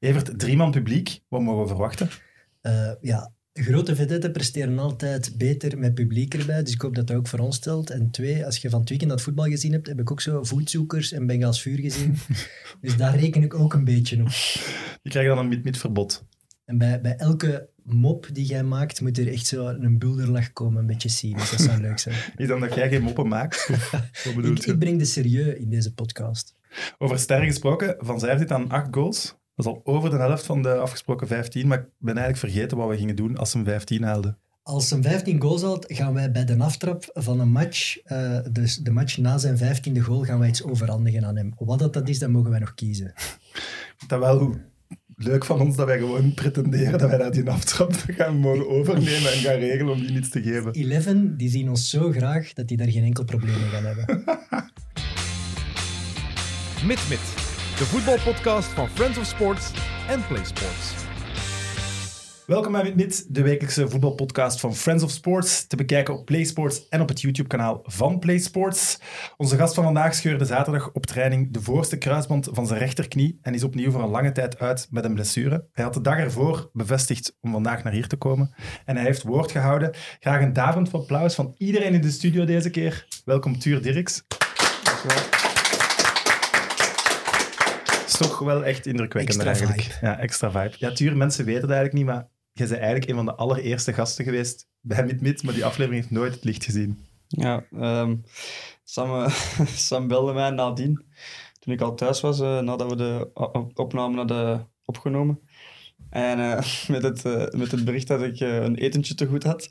Evert, drie man publiek. Wat mogen we verwachten? Uh, ja, grote vedetten presteren altijd beter met publiek erbij. Dus ik hoop dat dat ook voor ons stelt. En twee, als je van het weekend dat voetbal gezien hebt, heb ik ook zo voetzoekers en Bengaals vuur gezien. dus daar reken ik ook een beetje op. Je krijgt dan een mid-mid verbod. En bij, bij elke mop die jij maakt, moet er echt zo een bulderlach komen, een beetje zien. Dus dat zou leuk zijn. Is dan dat jij geen moppen maakt? Wat bedoel ik, ik breng de serieus in deze podcast. Over sterren gesproken, Van Zijr zit aan acht goals. Dat is al over de helft van de afgesproken 15, maar ik ben eigenlijk vergeten wat we gingen doen als ze hem 15 haalden. Als hij 15 goals haalt, gaan wij bij de aftrap van een match, uh, dus de match na zijn 15e goal, gaan wij iets overhandigen aan hem. Wat dat, dat is, dat mogen wij nog kiezen. Dat wel leuk van ons dat wij gewoon pretenderen dat wij dat die aftrap gaan mogen overnemen en gaan regelen om die niets te geven. Eleven, die zien ons zo graag dat die daar geen enkel probleem mee gaan hebben. Mit Mit, de voetbalpodcast van Friends of Sports en Play Sports. Welkom bij Mit, de wekelijkse voetbalpodcast van Friends of Sports, te bekijken op PlaySports en op het YouTube-kanaal van PlaySports. Onze gast van vandaag scheurde zaterdag op training de voorste kruisband van zijn rechterknie en is opnieuw voor een lange tijd uit met een blessure. Hij had de dag ervoor bevestigd om vandaag naar hier te komen en hij heeft woord gehouden. Graag een daverend applaus van iedereen in de studio deze keer. Welkom Tuur Dirks. Dankjewel toch wel echt indrukwekkend extra eigenlijk. Vibe. Ja, extra vibe. Ja, tuur, mensen weten het eigenlijk niet, maar jij bent eigenlijk een van de allereerste gasten geweest bij Mit maar die aflevering heeft nooit het licht gezien. Ja, um, Sam, Sam belde mij nadien, toen ik al thuis was, uh, nadat we de opname hadden opgenomen. En uh, met, het, uh, met het bericht dat ik uh, een etentje te goed had.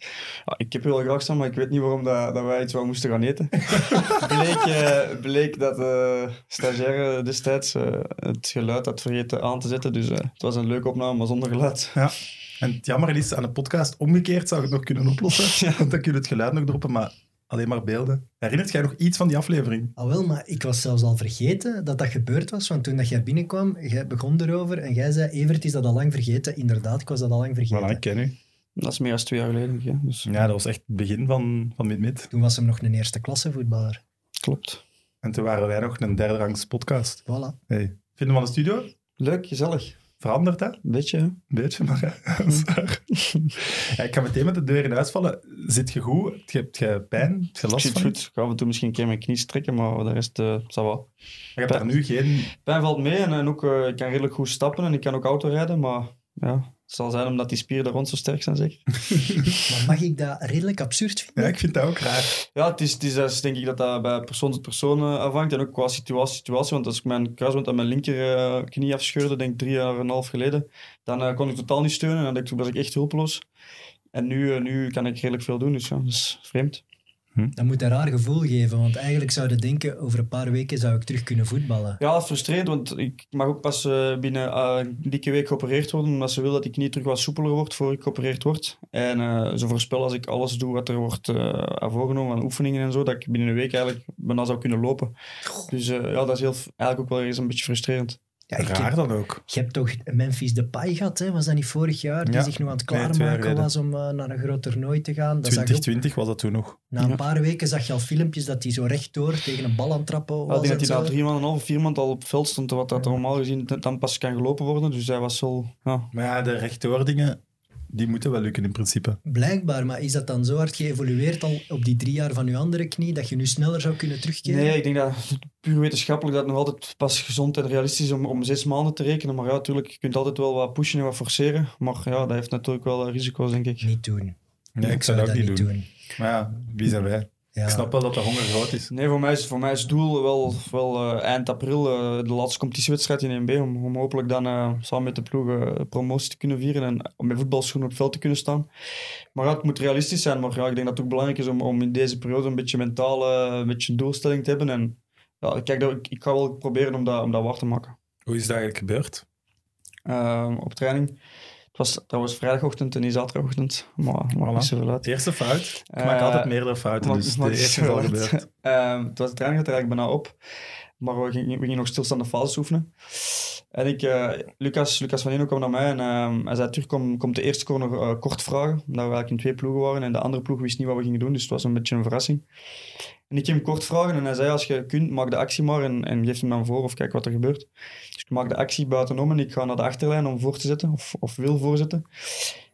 Ik heb heel graag staan, maar ik weet niet waarom dat, dat wij iets wel moesten gaan eten. bleek, bleek dat de stagiaire destijds het geluid had vergeten aan te zetten. Dus het was een leuke opname, maar zonder geluid. Ja. En het jammer is, aan de podcast omgekeerd zou ik het nog kunnen oplossen. Ja. Want dan kun je het geluid nog droppen, maar alleen maar beelden. Herinnert jij nog iets van die aflevering? Ah, wel, maar ik was zelfs al vergeten dat dat gebeurd was. Want toen dat jij binnenkwam, jij begon erover en jij zei: Evert is dat al lang vergeten. Inderdaad, ik was dat al lang vergeten. Voilà, ik ken u. Dat is meer dan twee jaar geleden. Ja, dus. ja dat was echt het begin van, van Mid-Mid. Toen was hem nog een eerste klasse voetballer. Klopt. En toen waren wij nog een derde rangs podcast. Voilà. Hey. Vinden van de studio? Leuk, gezellig. Verandert dat? Een beetje, hè? Een beetje, maar ja, ik ga meteen met de deur in huis vallen. Zit je goed? Heb je pijn? Heb je last ik zit goed. Ik ga af en toe misschien een keer mijn knie strekken, maar de rest, uh, ça va. Je hebt daar nu geen... Pijn valt mee en, en ook, uh, ik kan redelijk goed stappen en ik kan ook auto rijden, maar ja, het zal zijn omdat die spieren er rond zo sterk zijn, zeker. maar mag ik dat redelijk absurd vinden? Ja, ik vind dat ook raar. Ja, het is, het is denk ik dat dat bij persoon tot persoon uh, afhangt. En ook qua situatie, situatie. Want als ik mijn kruisband aan mijn linker uh, knie afscheurde, denk ik drie jaar en een half geleden, dan uh, kon ik totaal niet steunen. En dan was ik echt hulpeloos. En nu, nu kan ik redelijk veel doen, dus ja, dat is vreemd. Hm. Dat moet een raar gevoel geven, want eigenlijk zouden denken, over een paar weken zou ik terug kunnen voetballen. Ja, frustrerend, want ik mag ook pas uh, binnen uh, een dikke week geopereerd worden, omdat ze wil dat ik niet terug wat soepeler word voor ik geopereerd word. En uh, ze voorspellen als ik alles doe wat er wordt voorgenomen aan oefeningen en zo, dat ik binnen een week eigenlijk bijna zou kunnen lopen. Dus ja, dat is heel, eigenlijk ook wel eens een beetje frustrerend. Ja, Raar dan ook. Je hebt toch Memphis Depay gehad, hè? was dat niet vorig jaar? Die zich nog aan het klaarmaken nee, was om uh, naar een groot toernooi te gaan. Dat 2020 was dat toen nog. Na een ja. paar weken zag je al filmpjes dat hij zo rechtdoor tegen een bal aan het trappen was. Ja, ik denk dat hij na drie maanden, of vier maanden al op veld stond, wat dat normaal gezien dan pas kan gelopen worden. Dus hij was. Ja. Maar ja, de rechtdoor dingen, die moeten wel lukken in principe. Blijkbaar, maar is dat dan zo hard geëvolueerd al op die drie jaar van je andere knie, dat je nu sneller zou kunnen terugkeren? Nee, ik denk dat puur wetenschappelijk dat het nog altijd pas gezond en realistisch is om, om zes maanden te rekenen. Maar ja, natuurlijk, je kunt altijd wel wat pushen en wat forceren. Maar ja, dat heeft natuurlijk wel risico's, denk ik. Niet doen. Nee, ik, zou dat ook niet doen. doen. Maar ja, wie zijn wij? Ja. Ik snap wel dat de honger groot is. Nee, voor mij is, voor mij is het doel wel, wel uh, eind april uh, de laatste competitiewedstrijd in 1B. Om, om hopelijk dan uh, samen met de ploeg promotie te kunnen vieren en om met voetbalschoenen op het veld te kunnen staan. Maar ja, het moet realistisch zijn. Maar ja, ik denk dat het ook belangrijk is om, om in deze periode een beetje mentale een beetje een doelstelling te hebben. En ja, kijk, dat, ik, ik ga wel proberen om dat, om dat waar te maken. Hoe is dat eigenlijk gebeurd? op training was trouwens vrijdagochtend en niet zaterdagochtend. Maar, maar voilà. niet zoveel uit. Eerste fout. Ik maak uh, altijd meerdere fouten, dus de eerste is al gebeurd. Uh, het was de training gaat er eigenlijk bijna op. maar we gingen, we gingen nog stilstaande fases oefenen. En ik, eh, Lucas, Lucas van Eno kwam naar mij en ehm, hij zei, terug, kom, kom de eerste corner eh, kort vragen. Omdat we eigenlijk in twee ploegen waren en de andere ploeg wist niet wat we gingen doen, dus het was een beetje een verrassing. En ik ging hem kort vragen en hij zei, als je kunt, maak de actie maar en, en geef hem dan voor of kijk wat er gebeurt. Dus ik maak de actie buitenom en ik ga naar de achterlijn om voor te zetten, of, of wil voorzetten.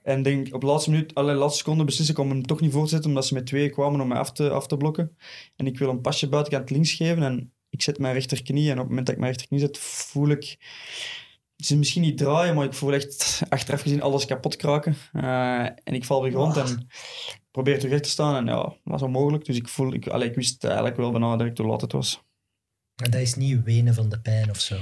En denk op de laatste minuut, alle laatste seconde beslis ik om hem toch niet voor te zetten, omdat ze met twee kwamen om mij af te, af te blokken. En ik wil een pasje buitenkant links geven en ik zet mijn rechterknie. En op het moment dat ik mijn rechterknie zet, voel ik... Is misschien niet draaien, maar ik voel echt achteraf gezien alles kapot kraken. Eh, en ik val weer grond en probeer terug te staan. En ja, dat was onmogelijk. Dus ik, voel, ik, allee, ik wist eigenlijk wel bijna direct hoe laat het was. Maar dat is niet wenen van de pijn of zo.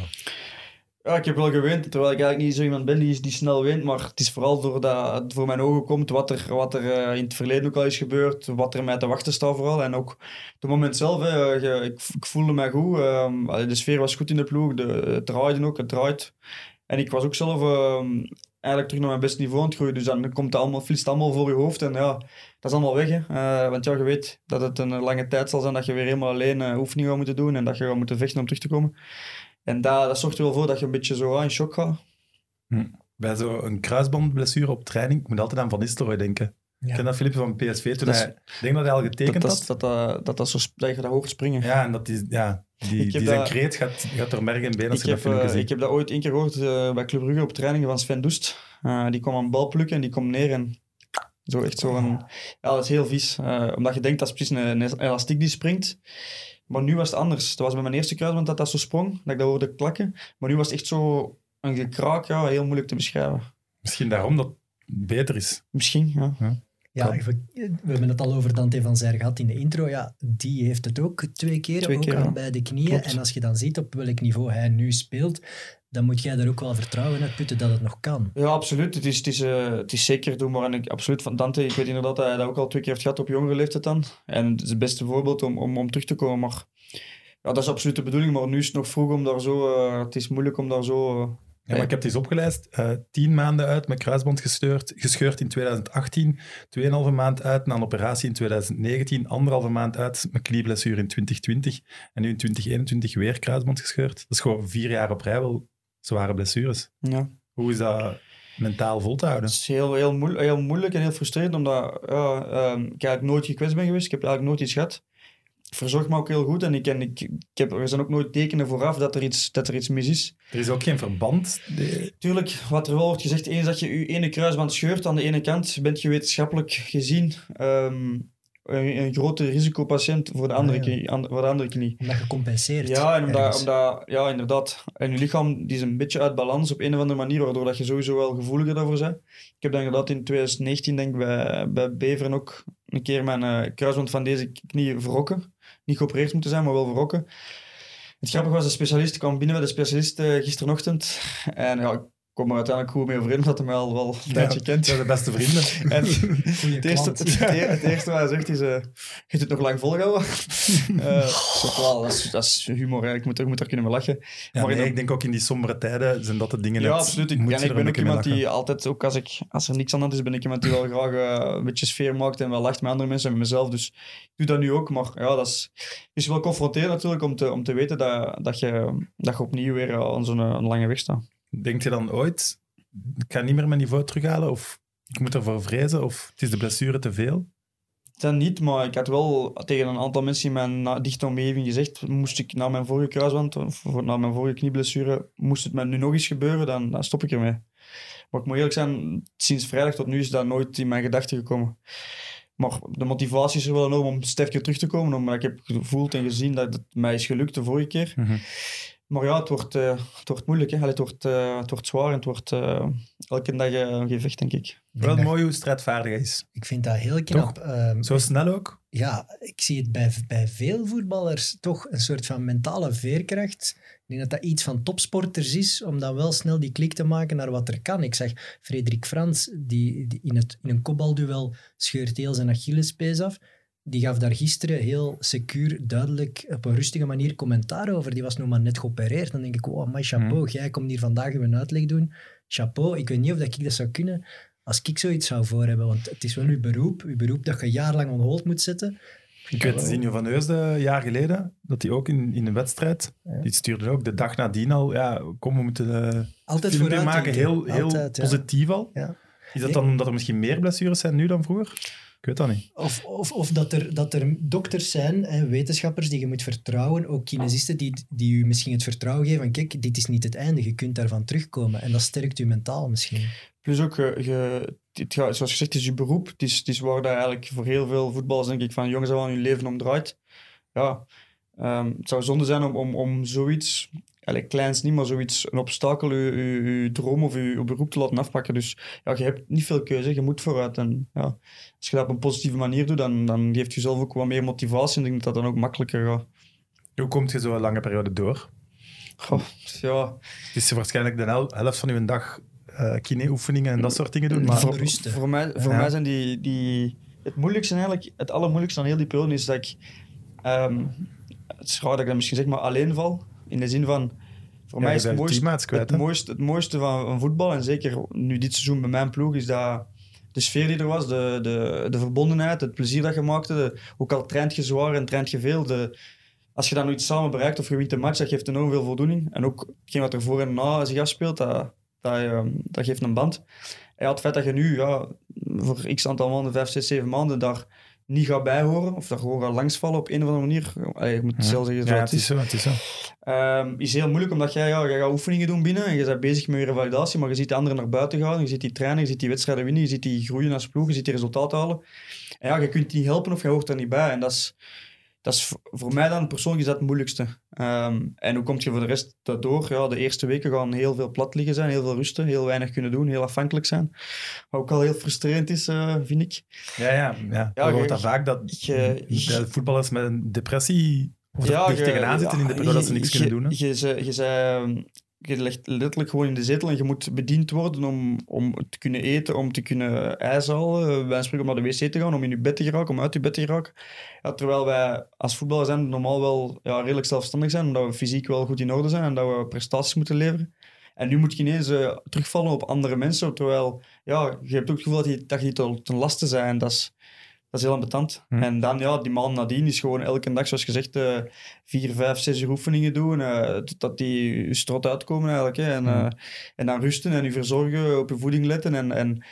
Ja, ik heb wel gewend, terwijl ik eigenlijk niet zo iemand ben die, die snel wint. Maar het is vooral doordat het voor mijn ogen komt wat er, wat er eh, in het verleden ook al is gebeurd. Wat er mij te wachten staat vooral. En ook het moment zelf, je- ik, ik voelde mij goed. ehm, de sfeer was goed in de ploeg. De, het draaide ook, het draait. En ik was ook zelf ehm, eigenlijk terug naar mijn beste niveau aan het groeien. Dus dan komt het allemaal, allemaal voor je hoofd. En ja, dat is allemaal weg. Eh, want ja, je weet dat het een lange tijd zal zijn dat je weer helemaal alleen eh, oefeningen gaat moeten doen. En dat je gaat moeten vechten om terug te komen. En dat, dat zorgt er wel voor dat je een beetje zo ah, in shock gaat. Bij zo'n kruisbandblessure op training, ik moet altijd aan Van Nistelrooy denken. Ik Ja. ken dat Philippe van PSV toen Dat hij, ik denk dat hij al getekend Dat, had. dat, dat, dat, dat, dat, zo, sp- dat je dat hoort springen. Ja, en dat die, ja, die, die zijn kreet gaat, gaat door merg en been als ik, je dat heb, filmpje eh, ziet. ik heb dat ooit één keer gehoord eh, bij Club Brugge op trainingen van Sven Doest. Eh, die kwam een bal plukken en die komt neer en zo echt zo een... Ja, dat is heel vies. Eh, omdat je denkt dat is precies een, een elastiek die springt. Maar nu was het anders. Het was bij mijn eerste kruisband dat dat zo sprong, dat ik dat hoorde klakken. Maar nu was het echt zo een gekraak, ja, heel moeilijk te beschrijven. Misschien daarom dat het beter is. Misschien, ja. Ja, Kan. we, we hebben het al over Dante van Zer gehad in de intro. Ja, die heeft het ook twee keer, Twee ook keer, aan ja. beide knieën. Klopt. En als je dan ziet op welk niveau hij nu speelt, dan moet jij er ook wel vertrouwen in putten dat het nog kan. Ja, absoluut. Het is, het is, eh, het is zeker doenbaar. En ik, absoluut van Dante, ik weet inderdaad dat hij dat ook al twee keer heeft gehad op jongere leeftijd dan. En het is het beste voorbeeld om, om, om terug te komen. Maar ja, dat is absoluut de bedoeling. Maar nu is het nog vroeg om daar zo... eh, het is moeilijk om daar zo... eh, Ja, maar ik heb het eens opgelijst. Eh, tien maanden uit met kruisband gescheurd, gescheurd in 2018, tweeënhalve maand uit na een operatie in 2019, anderhalve maand uit met knieblessure in 2020 en nu in 2021 weer kruisband gescheurd. Dat is gewoon vier jaar op rij wel zware blessures. ja. Hoe is dat mentaal vol te houden? Het is heel, heel, moe- heel moeilijk en heel frustrerend, omdat ja, ehm, ik eigenlijk nooit gekwetst ben geweest. Ik heb eigenlijk nooit iets gehad. Ik verzorg me ook heel goed en, ik, en ik, ik heb, er zijn ook nooit tekenen vooraf dat er iets, dat er iets mis is. Er is ook geen verband. De- Tuurlijk, wat er wel wordt gezegd, eens dat je je ene kruisband scheurt aan de ene kant, bent je wetenschappelijk gezien ehm, een, een grote risicopatiënt voor de andere, Ah, ja. knie, voor de andere knie. Omdat je compenseert. Ja, en omdat, omdat, ja, inderdaad. En je lichaam die is een beetje uit balans op een of andere manier, waardoor dat je sowieso wel gevoeliger daarvoor bent. Ik heb dan inderdaad in 2019, denk ik, bij, bij Beveren ook een keer mijn eh, kruisband van deze knie verrokken. Niet geopereerd moeten zijn, maar wel verrokken. Het grappige was, de specialist kwam binnen bij de specialist eh, gisterochtend. En ja, kom er uiteindelijk goed mee overeen, omdat hij mij al wel een tijdje Ja, kent. zijn de beste vrienden. En Goeie het eerste, klant. het, e- het eerste wat hij zegt is, eh, je het nog lang volgehouden. Eh, dat, is, dat is humor, hè. ik moet, er, ik moet er kunnen lachen. Ja, Maar nee, ik denk ook in die sombere tijden zijn dat de dingen Ja, net- absoluut. Ik, en ik ben ook iemand die altijd, ook als, ik, als er niks aan is, ben ik iemand die wel graag eh, een beetje sfeer maakt en wel lacht met andere mensen en met mezelf. Dus ik doe dat nu ook, maar ja, dat is, is wel confronterend natuurlijk om te, om te weten dat, dat, je, dat je opnieuw weer aan zo'n een lange weg staat. Denk je dan ooit, ik ga niet meer mijn niveau terughalen of ik moet ervoor vrezen of het is de blessure te veel? Dat niet, maar ik had wel tegen een aantal mensen in mijn dichte omgeving gezegd, moest ik na mijn vorige kruisband, of na mijn vorige knieblessure, moest het me nu nog eens gebeuren, dan, dan stop ik ermee. Maar ik moet eerlijk zijn, sinds vrijdag tot nu is dat nooit in mijn gedachten gekomen. Maar de motivatie is er wel enorm om sterker terug te komen, omdat ik heb gevoeld en gezien dat het mij is gelukt de vorige keer. Mhm. Maar ja, het wordt, eh, het wordt moeilijk. Hè. Allee, het, wordt, eh, het wordt zwaar en het wordt eh, elke dag een gevecht, denk ik. Wel dat- mooi hoe strijdvaardig hij is. Ik vind dat heel knap. Ehm, Zo snel ook. ja, ik zie het bij, bij veel voetballers toch een soort van mentale veerkracht. Ik denk dat dat iets van topsporters is, om dan wel snel die klik te maken naar wat er kan. Ik zag Frederik Frans, die, die in, het, in een kopbalduel scheurt heel zijn Achillespees af. Die gaf daar gisteren heel secuur, duidelijk, op een rustige manier commentaar over. Die was nog maar net geopereerd. Dan denk ik, wow, my chapeau, jij komt hier vandaag een uitleg doen. Chapeau, ik weet niet of dat ik dat zou kunnen als ik zoiets zou voor hebben. Want het is wel uw beroep, uw beroep dat je jarenlang on hold moet zetten. Ik weet, Zinho van Heusden, een jaar geleden, dat hij ook in, in een wedstrijd, Ja. die stuurde ook de dag nadien al, ja, kom, we moeten eh Altijd filmpje vooruit maken, heel, heel Altijd, ja. positief al. Ja. Is dat dan omdat er misschien meer blessures zijn nu dan vroeger? Ik weet dat niet. Of, of, of dat, er, dat er dokters zijn, hè, wetenschappers die je moet vertrouwen, ook kinesisten die, die u misschien het vertrouwen geven van kijk, dit is niet het einde, je kunt daarvan terugkomen. En dat sterkt u mentaal misschien. Plus ook, je, je, het gaat, zoals gezegd, het is je beroep. Het is, het is waar dat eigenlijk voor heel veel voetballers, denk ik, van jongens aan hun leven om draait. Ja, ehm, het zou zonde zijn om, om, om zoiets, eigenlijk kleins niet, maar zoiets, een obstakel, je, je, je droom of je, je beroep te laten afpakken. Dus ja, je hebt niet veel keuze, je moet vooruit. En ja, als je dat op een positieve manier doet, dan, dan geeft je zelf ook wat meer motivatie. En ik denk dat dat dan ook makkelijker gaat. Hoe komt je zo'n lange periode door? Goh, ja, Het is waarschijnlijk de hel- helft van je dag eh kine-oefeningen en dat soort dingen doen. Maar rusten. Voor mij, voor Ja. mij zijn die, die... Het moeilijkste eigenlijk, het allermoeilijkste aan heel die periode is dat ik... ehm, het is raar dat ik dat misschien zeg, maar alleen val. In de zin van... Voor Ja, mij is het mooiste, kwijt, het, mooiste, het mooiste van, van voetbal, en zeker nu dit seizoen bij mijn ploeg, is dat de sfeer die er was, de, de, de verbondenheid, het plezier dat je maakte. De, ook al traint je zwaar en traint je veel, de, als je dan iets samen bereikt of je wint een match, dat geeft enorm veel voldoening. En ook hetgeen wat er voor en na zich afspeelt, dat, dat, ehm, dat geeft een band. En ja, het feit dat je nu ja, voor x aantal maanden, vijf, zes, zeven maanden, daar niet gaat bijhoren, of daar gewoon gaat langsvallen op een of andere manier, allee, je moet het zelf zeggen ja, het is zo. Het is zo. Ehm, is heel moeilijk, omdat jij, ja, jij gaat oefeningen doen binnen en je bent bezig met je revalidatie, maar je ziet de anderen naar buiten gaan, je ziet die trainen, je ziet die wedstrijden winnen, je ziet die groeien als ploeg, je ziet die resultaten halen. En ja, je kunt die niet helpen of je hoort er niet bij. En dat is, dat is voor mij dan persoonlijk is dat het moeilijkste. Ehm, en hoe kom je voor de rest daardoor? Ja, de eerste weken gaan heel veel plat liggen zijn, heel veel rusten, heel weinig kunnen doen, heel afhankelijk zijn. Wat ook al heel frustrerend is, eh, vind ik. Ja, ja, ja. Ja, je hoort dat vaak, dat je- voetballers met een depressie of ja, er je- tegenaan zitten in de periode dat ze niks kunnen doen. Hè? Je, je, je, zei, je ligt letterlijk gewoon in de zetel en je moet bediend worden om, om te kunnen eten, om te kunnen ijs halen. Wij spreken om naar de wc te gaan, om in je bed te geraken, om uit je bed te geraken. Ja, terwijl wij als voetballer zijn normaal wel ja, redelijk zelfstandig zijn, omdat we fysiek wel goed in orde zijn en dat we prestaties moeten leveren. En nu moet je ineens eh, terugvallen op andere mensen, terwijl ja, je hebt ook het gevoel dat je, dat je ten, laste zijn. Dat is, dat is heel ambetant. Hm. En dan, ja, die maand nadien is gewoon elke dag, zoals gezegd, eh vier, vijf, zes uur oefeningen doen. eh, dat die je strot uitkomen eigenlijk. Hè. En, Hm. eh, en dan rusten en je verzorgen, op je voeding letten. En, en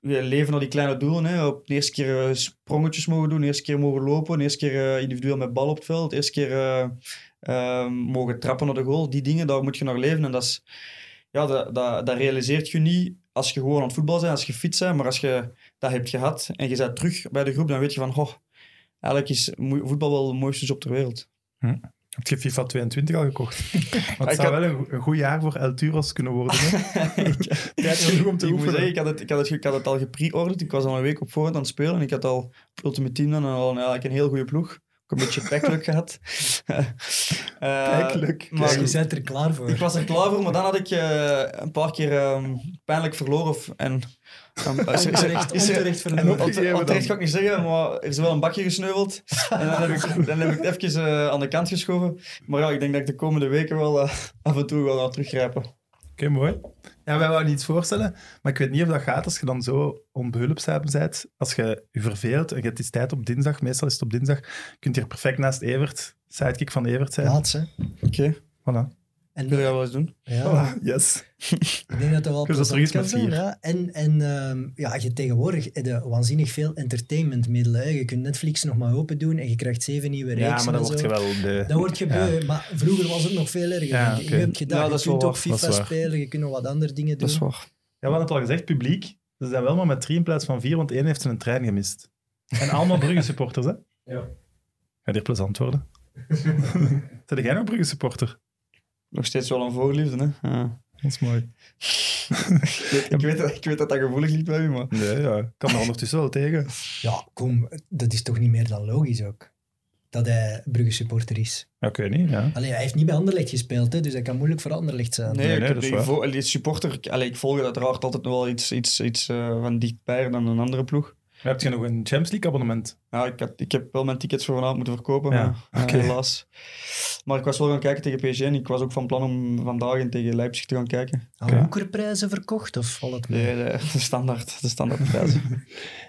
leven naar die kleine doelen. Hè. Op de eerste keer sprongetjes mogen doen, de eerste keer mogen lopen, de eerste keer individueel met bal op het veld, de eerste keer eh, eh, mogen trappen naar de goal. Die dingen, daar moet je naar leven. En dat is ja, dat, dat, dat realiseert je niet als je gewoon aan het voetbal bent, als je fit bent. Maar als je dat hebt gehad en je bent terug bij de groep, dan weet je van, goh, eigenlijk is voetbal wel de mooiste job ter wereld. Heb je FIFA 22 al gekocht? Want het zou had- wel een, een goed jaar voor El Turos kunnen worden. Hè? Tijd genoeg om te ik zeggen, ik had, het, ik, had het, ik had het al gepre-orderd. Ik was al een week op voorhand aan het spelen. En ik had al op Ultimate Team dan al een, eigenlijk een heel goede ploeg. Een beetje pijkluck gehad. Eh, Pijkluck. maar je bent er klaar voor. Ik was er klaar voor, maar dan had ik eh, een paar keer ehm, pijnlijk verloren. Of, en, dan- is er- is er- is er- verloren. Onterecht ga ik niet zeggen, maar er is wel een bakje gesneuveld. En dan heb ik, dan heb ik het even eh, aan de kant geschoven. Maar ja, ik denk dat ik de komende weken wel eh, af en toe wel ga teruggrijpen. Oké, mooi. Ja, wij wouden iets voorstellen, maar ik weet niet of dat gaat als je dan zo onbehulpzaam bent. Als je je verveelt en je hebt iets tijd op dinsdag, meestal is het op dinsdag, kunt je er perfect naast Evert, sidekick van Evert zijn. Laat ze. Oké, Voilà. En wil je dat wel eens doen? ja, yes. ik denk dat dat wel dat plezant kan zijn. Ja. En, en ehm, ja, je tegenwoordig hebt je waanzinnig veel entertainmentmiddelen. Hè. Je kunt Netflix nog maar open doen en je krijgt zeven nieuwe reeksen. Ja, maar dan en word zo. je wel de... Dat wordt Ja. beu. Maar vroeger was het nog veel erger. Ja. Je hebt gedaan, Ja, je dat kunt ook. Dat FIFA spelen, je kunt nog wat andere dingen doen. Dat is waar. Ja, we hadden het al gezegd, publiek. Ze zijn wel maar met drie in plaats van vier, want één heeft zijn trein gemist. En allemaal Brugge-supporters, hè? Ja. Gaat hier plezant worden. Zijn jij nog Brugge-supporter? Nog steeds wel een voorliefde, hè? Ja. Dat is mooi. ik, weet, dat- ik weet dat dat gevoelig ligt bij u, maar... Nee, ja. Ik kan er ondertussen wel tegen. Ja, kom, dat is toch niet meer dan logisch ook. Dat hij Brugge supporter is. Ja, ik weet niet, ja. Allee, hij heeft niet bij Anderlecht gespeeld, hè, dus hij kan moeilijk voor Anderlecht zijn. Nee, nee, ik, dat is waar. supporter, ik- allee, ik volg uiteraard altijd nog wel iets, iets, iets eh, van dichtbij dan een andere ploeg. Heb je nog een Champions League abonnement? Ja, ik, had, ik heb wel mijn tickets voor vanavond moeten verkopen, Ja, maar eh, helaas. Maar ik was wel gaan kijken tegen PSG en ik was ook van plan om vandaag in tegen Leipzig te gaan kijken. Oké. hoekerprijzen verkocht of valt het mee? Nee, de, de standaard, de standaardprijs.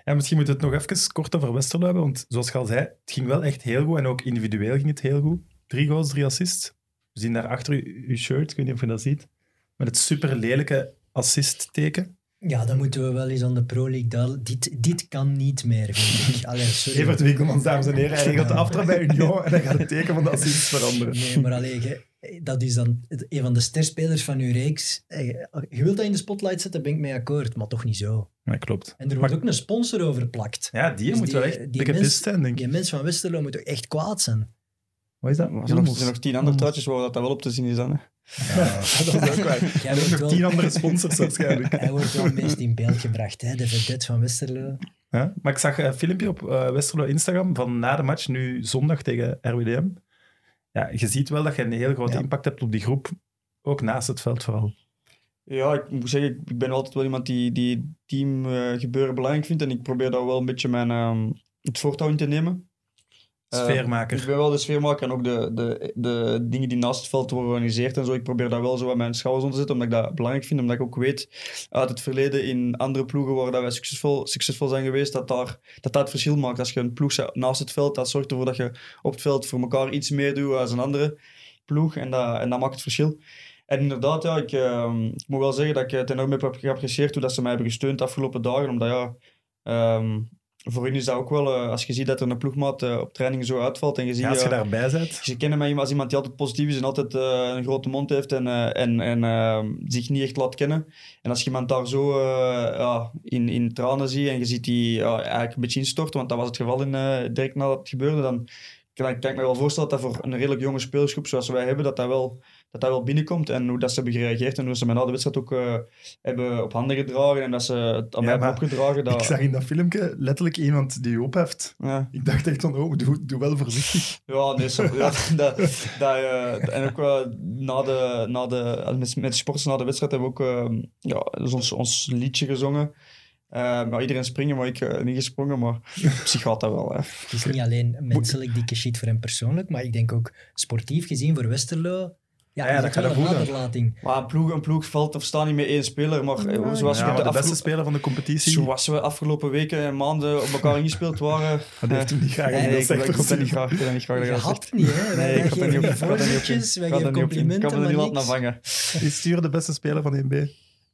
Ja, misschien moeten we het nog even kort over Westerlo hebben, want zoals je al zei, het ging wel echt heel goed en ook individueel ging het heel goed. Drie goals, drie assists. We zien daar achter uw shirt, ik weet niet of je dat ziet, met het super lelijke assist-teken. Ja, dan moeten we wel eens aan de Pro League duidelijk... Dit, dit kan niet meer, vind ik. Allee, sorry. Evert Winkelmans, dames en heren, hij regelt de aftrap bij Union en dan gaat het teken van de assist veranderen. Nee, maar alleen, dat is dan een van de sterspelers van uw reeks. Eh, Je wilt dat in de spotlight zetten, ben ik mee akkoord, maar toch niet zo. Ja, klopt. En er wordt ook een sponsor over plakt. Ja, die Dus moet die- wel echt die dikke mens- pist zijn, denk ik. Die mens van Westerlo moet toch echt kwaad zijn? Wat is dat? Er zijn nog, er zijn nog tien andere truitjes waar dat, dat wel op te zien is dan. Hè. Ja, dat is ook waar. Jij Er wordt zijn nog wel- tien andere sponsors waarschijnlijk. Hij wordt wel meest in beeld gebracht, hè? de vedette van Westerlo. Ja, maar ik zag een filmpje op eh, Westerlo Instagram van na de match, nu zondag tegen RWDM. Ja, je ziet wel dat je een heel grote Ja. impact hebt op die groep, ook naast het veld vooral. Ja, ik moet zeggen, ik ben altijd wel iemand die, die teamgebeuren belangrijk vindt en ik probeer daar wel een beetje mijn, ehm, het voortouw in te nemen. Eh, Sfeermaker. ik ben wel de sfeermaker en ook de, de, de dingen die naast het veld worden georganiseerd en zo. Ik probeer daar wel zo aan mijn schouders onder te zetten, omdat ik dat belangrijk vind. Omdat ik ook weet uit het verleden in andere ploegen waar dat wij succesvol, succesvol zijn geweest, dat, daar, dat dat het verschil maakt. Als je een ploeg naast het veld, dat zorgt ervoor dat je op het veld voor elkaar iets meer doet als een andere ploeg. En dat, en dat maakt het verschil. En inderdaad, ja, ik, ehm, ik moet wel zeggen dat ik het enorm heb geapprecieerd hoe dat ze mij hebben gesteund de afgelopen dagen. Omdat ja, ehm, voor hun is dat ook wel, eh, als je ziet dat er een ploegmaat eh, op training zo uitvalt en je ziet... Ja, als je eh, daarbij bent. ze kennen mij als iemand die altijd positief is en altijd een grote mond heeft en, en, en eh, zich niet echt laat kennen. En als je iemand daar zo ja, in, in tranen ziet en je ziet die eigenlijk een beetje instorten, want dat was het geval in, direct nadat het gebeurde, dan kan ik, kan ik me wel voorstellen dat dat voor een redelijk jonge spelersgroep zoals wij hebben, dat dat wel, dat dat wel binnenkomt. En hoe dat ze hebben gereageerd en hoe ze mij na de wedstrijd ook eh, hebben op handen gedragen en dat ze het aan Ja, mij hebben opgedragen. Dat, Ik zag in dat filmpje letterlijk iemand die u opheft. ja. Ik dacht echt van, oh, doe, doe wel voorzichtig. Ja, nee, zo, ja, dat, dat, eh, en ook eh, na de, na de, met, met de sporters na de wedstrijd hebben we ook ja, dus ons, ons liedje gezongen. Maar iedereen springen, maar ik eh, niet gesprongen, maar op zich gaat dat wel. Hè. Het is niet alleen menselijk dikke shit voor hem persoonlijk, maar ik denk ook sportief gezien voor Westerlo. Ja, dat gaat wel er een. Maar een ploeg, een ploeg valt of staat niet met één speler, maar eh, zoals, Ja, we maar de de beste speler van de competitie, zoals we afgelopen weken en maanden op elkaar ingespeeld waren. dat heeft hem niet graag Nee, in nee, de ik, ik, sector ik ben niet graag, ik ben niet graag dat Je had het niet, hè? Wij, Nee, ik had dat niet op. Voorzetjes, wij Ik geven complimenten, kan er laten niks. vangen. Is Stuur de beste speler van 1B?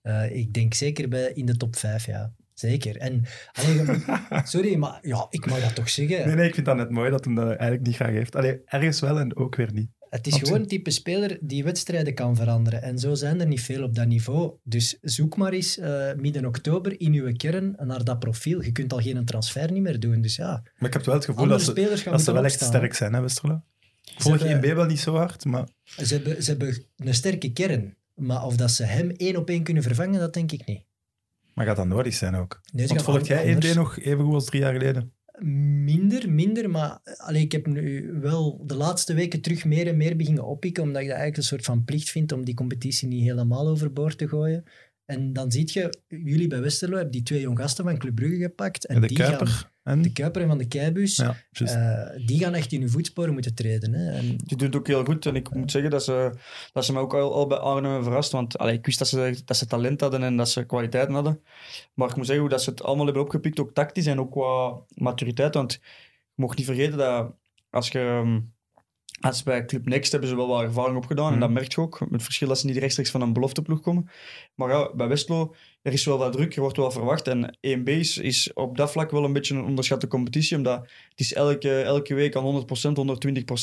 Eh, ik denk zeker bij, in de top 5, ja. Zeker. En, allee, sorry, maar ja, ik mag dat toch zeggen. Nee, nee, ik vind dat net mooi dat hem dat eigenlijk niet graag heeft. Allee, ergens wel en ook weer niet. Het is gewoon een type speler die wedstrijden kan veranderen. En zo zijn er niet veel op dat niveau. Dus zoek maar eens eh, midden oktober in uw kern naar dat profiel. Je kunt al geen transfer niet meer doen. Dus ja, Maar ik heb wel het gevoel dat ze, dat wel echt sterk zijn, hè, Westerlo? Ik volg 1B wel niet zo hard, maar Ze hebben, ze hebben een sterke kern. Maar of dat ze hem één op één kunnen vervangen, dat denk ik niet. Maar gaat dat nodig zijn ook? Nee, Want volg jij anders. 1B nog even goed als drie jaar geleden? Minder, minder, maar allee, ik heb nu wel de laatste weken terug meer en meer beginnen oppikken, omdat ik dat eigenlijk een soort van plicht vind om die competitie niet helemaal overboord te gooien. En dan zie je, jullie bij Westerlo hebben die twee jong gasten van Club Brugge gepakt. En En de die Kuiper? Gaan, En? de Kuiper en Van de Keibus, Ja, eh, die gaan echt in hun voetsporen moeten treden. Hè. En, Die doet het ook heel goed. En ik moet zeggen dat ze, dat ze me ook al, al bij Arnhem hebben verrast. Want allee, ik wist dat ze, dat ze talent hadden en dat ze kwaliteiten hadden. Maar ik moet zeggen hoe dat ze het allemaal hebben opgepikt, ook tactisch en ook qua maturiteit. Want je mocht niet vergeten dat als je... ehm, Als bij Club Next hebben ze wel wat ervaring opgedaan. En Mhm. dat merk je ook. Met het verschil dat ze niet rechtstreeks van een belofteploeg komen. Maar ja, bij Westlo, er is wel wat druk. Er wordt wel verwacht. En 1B is, is op dat vlak wel een beetje een onderschatte competitie. Omdat het is elke, elke week aan 100%,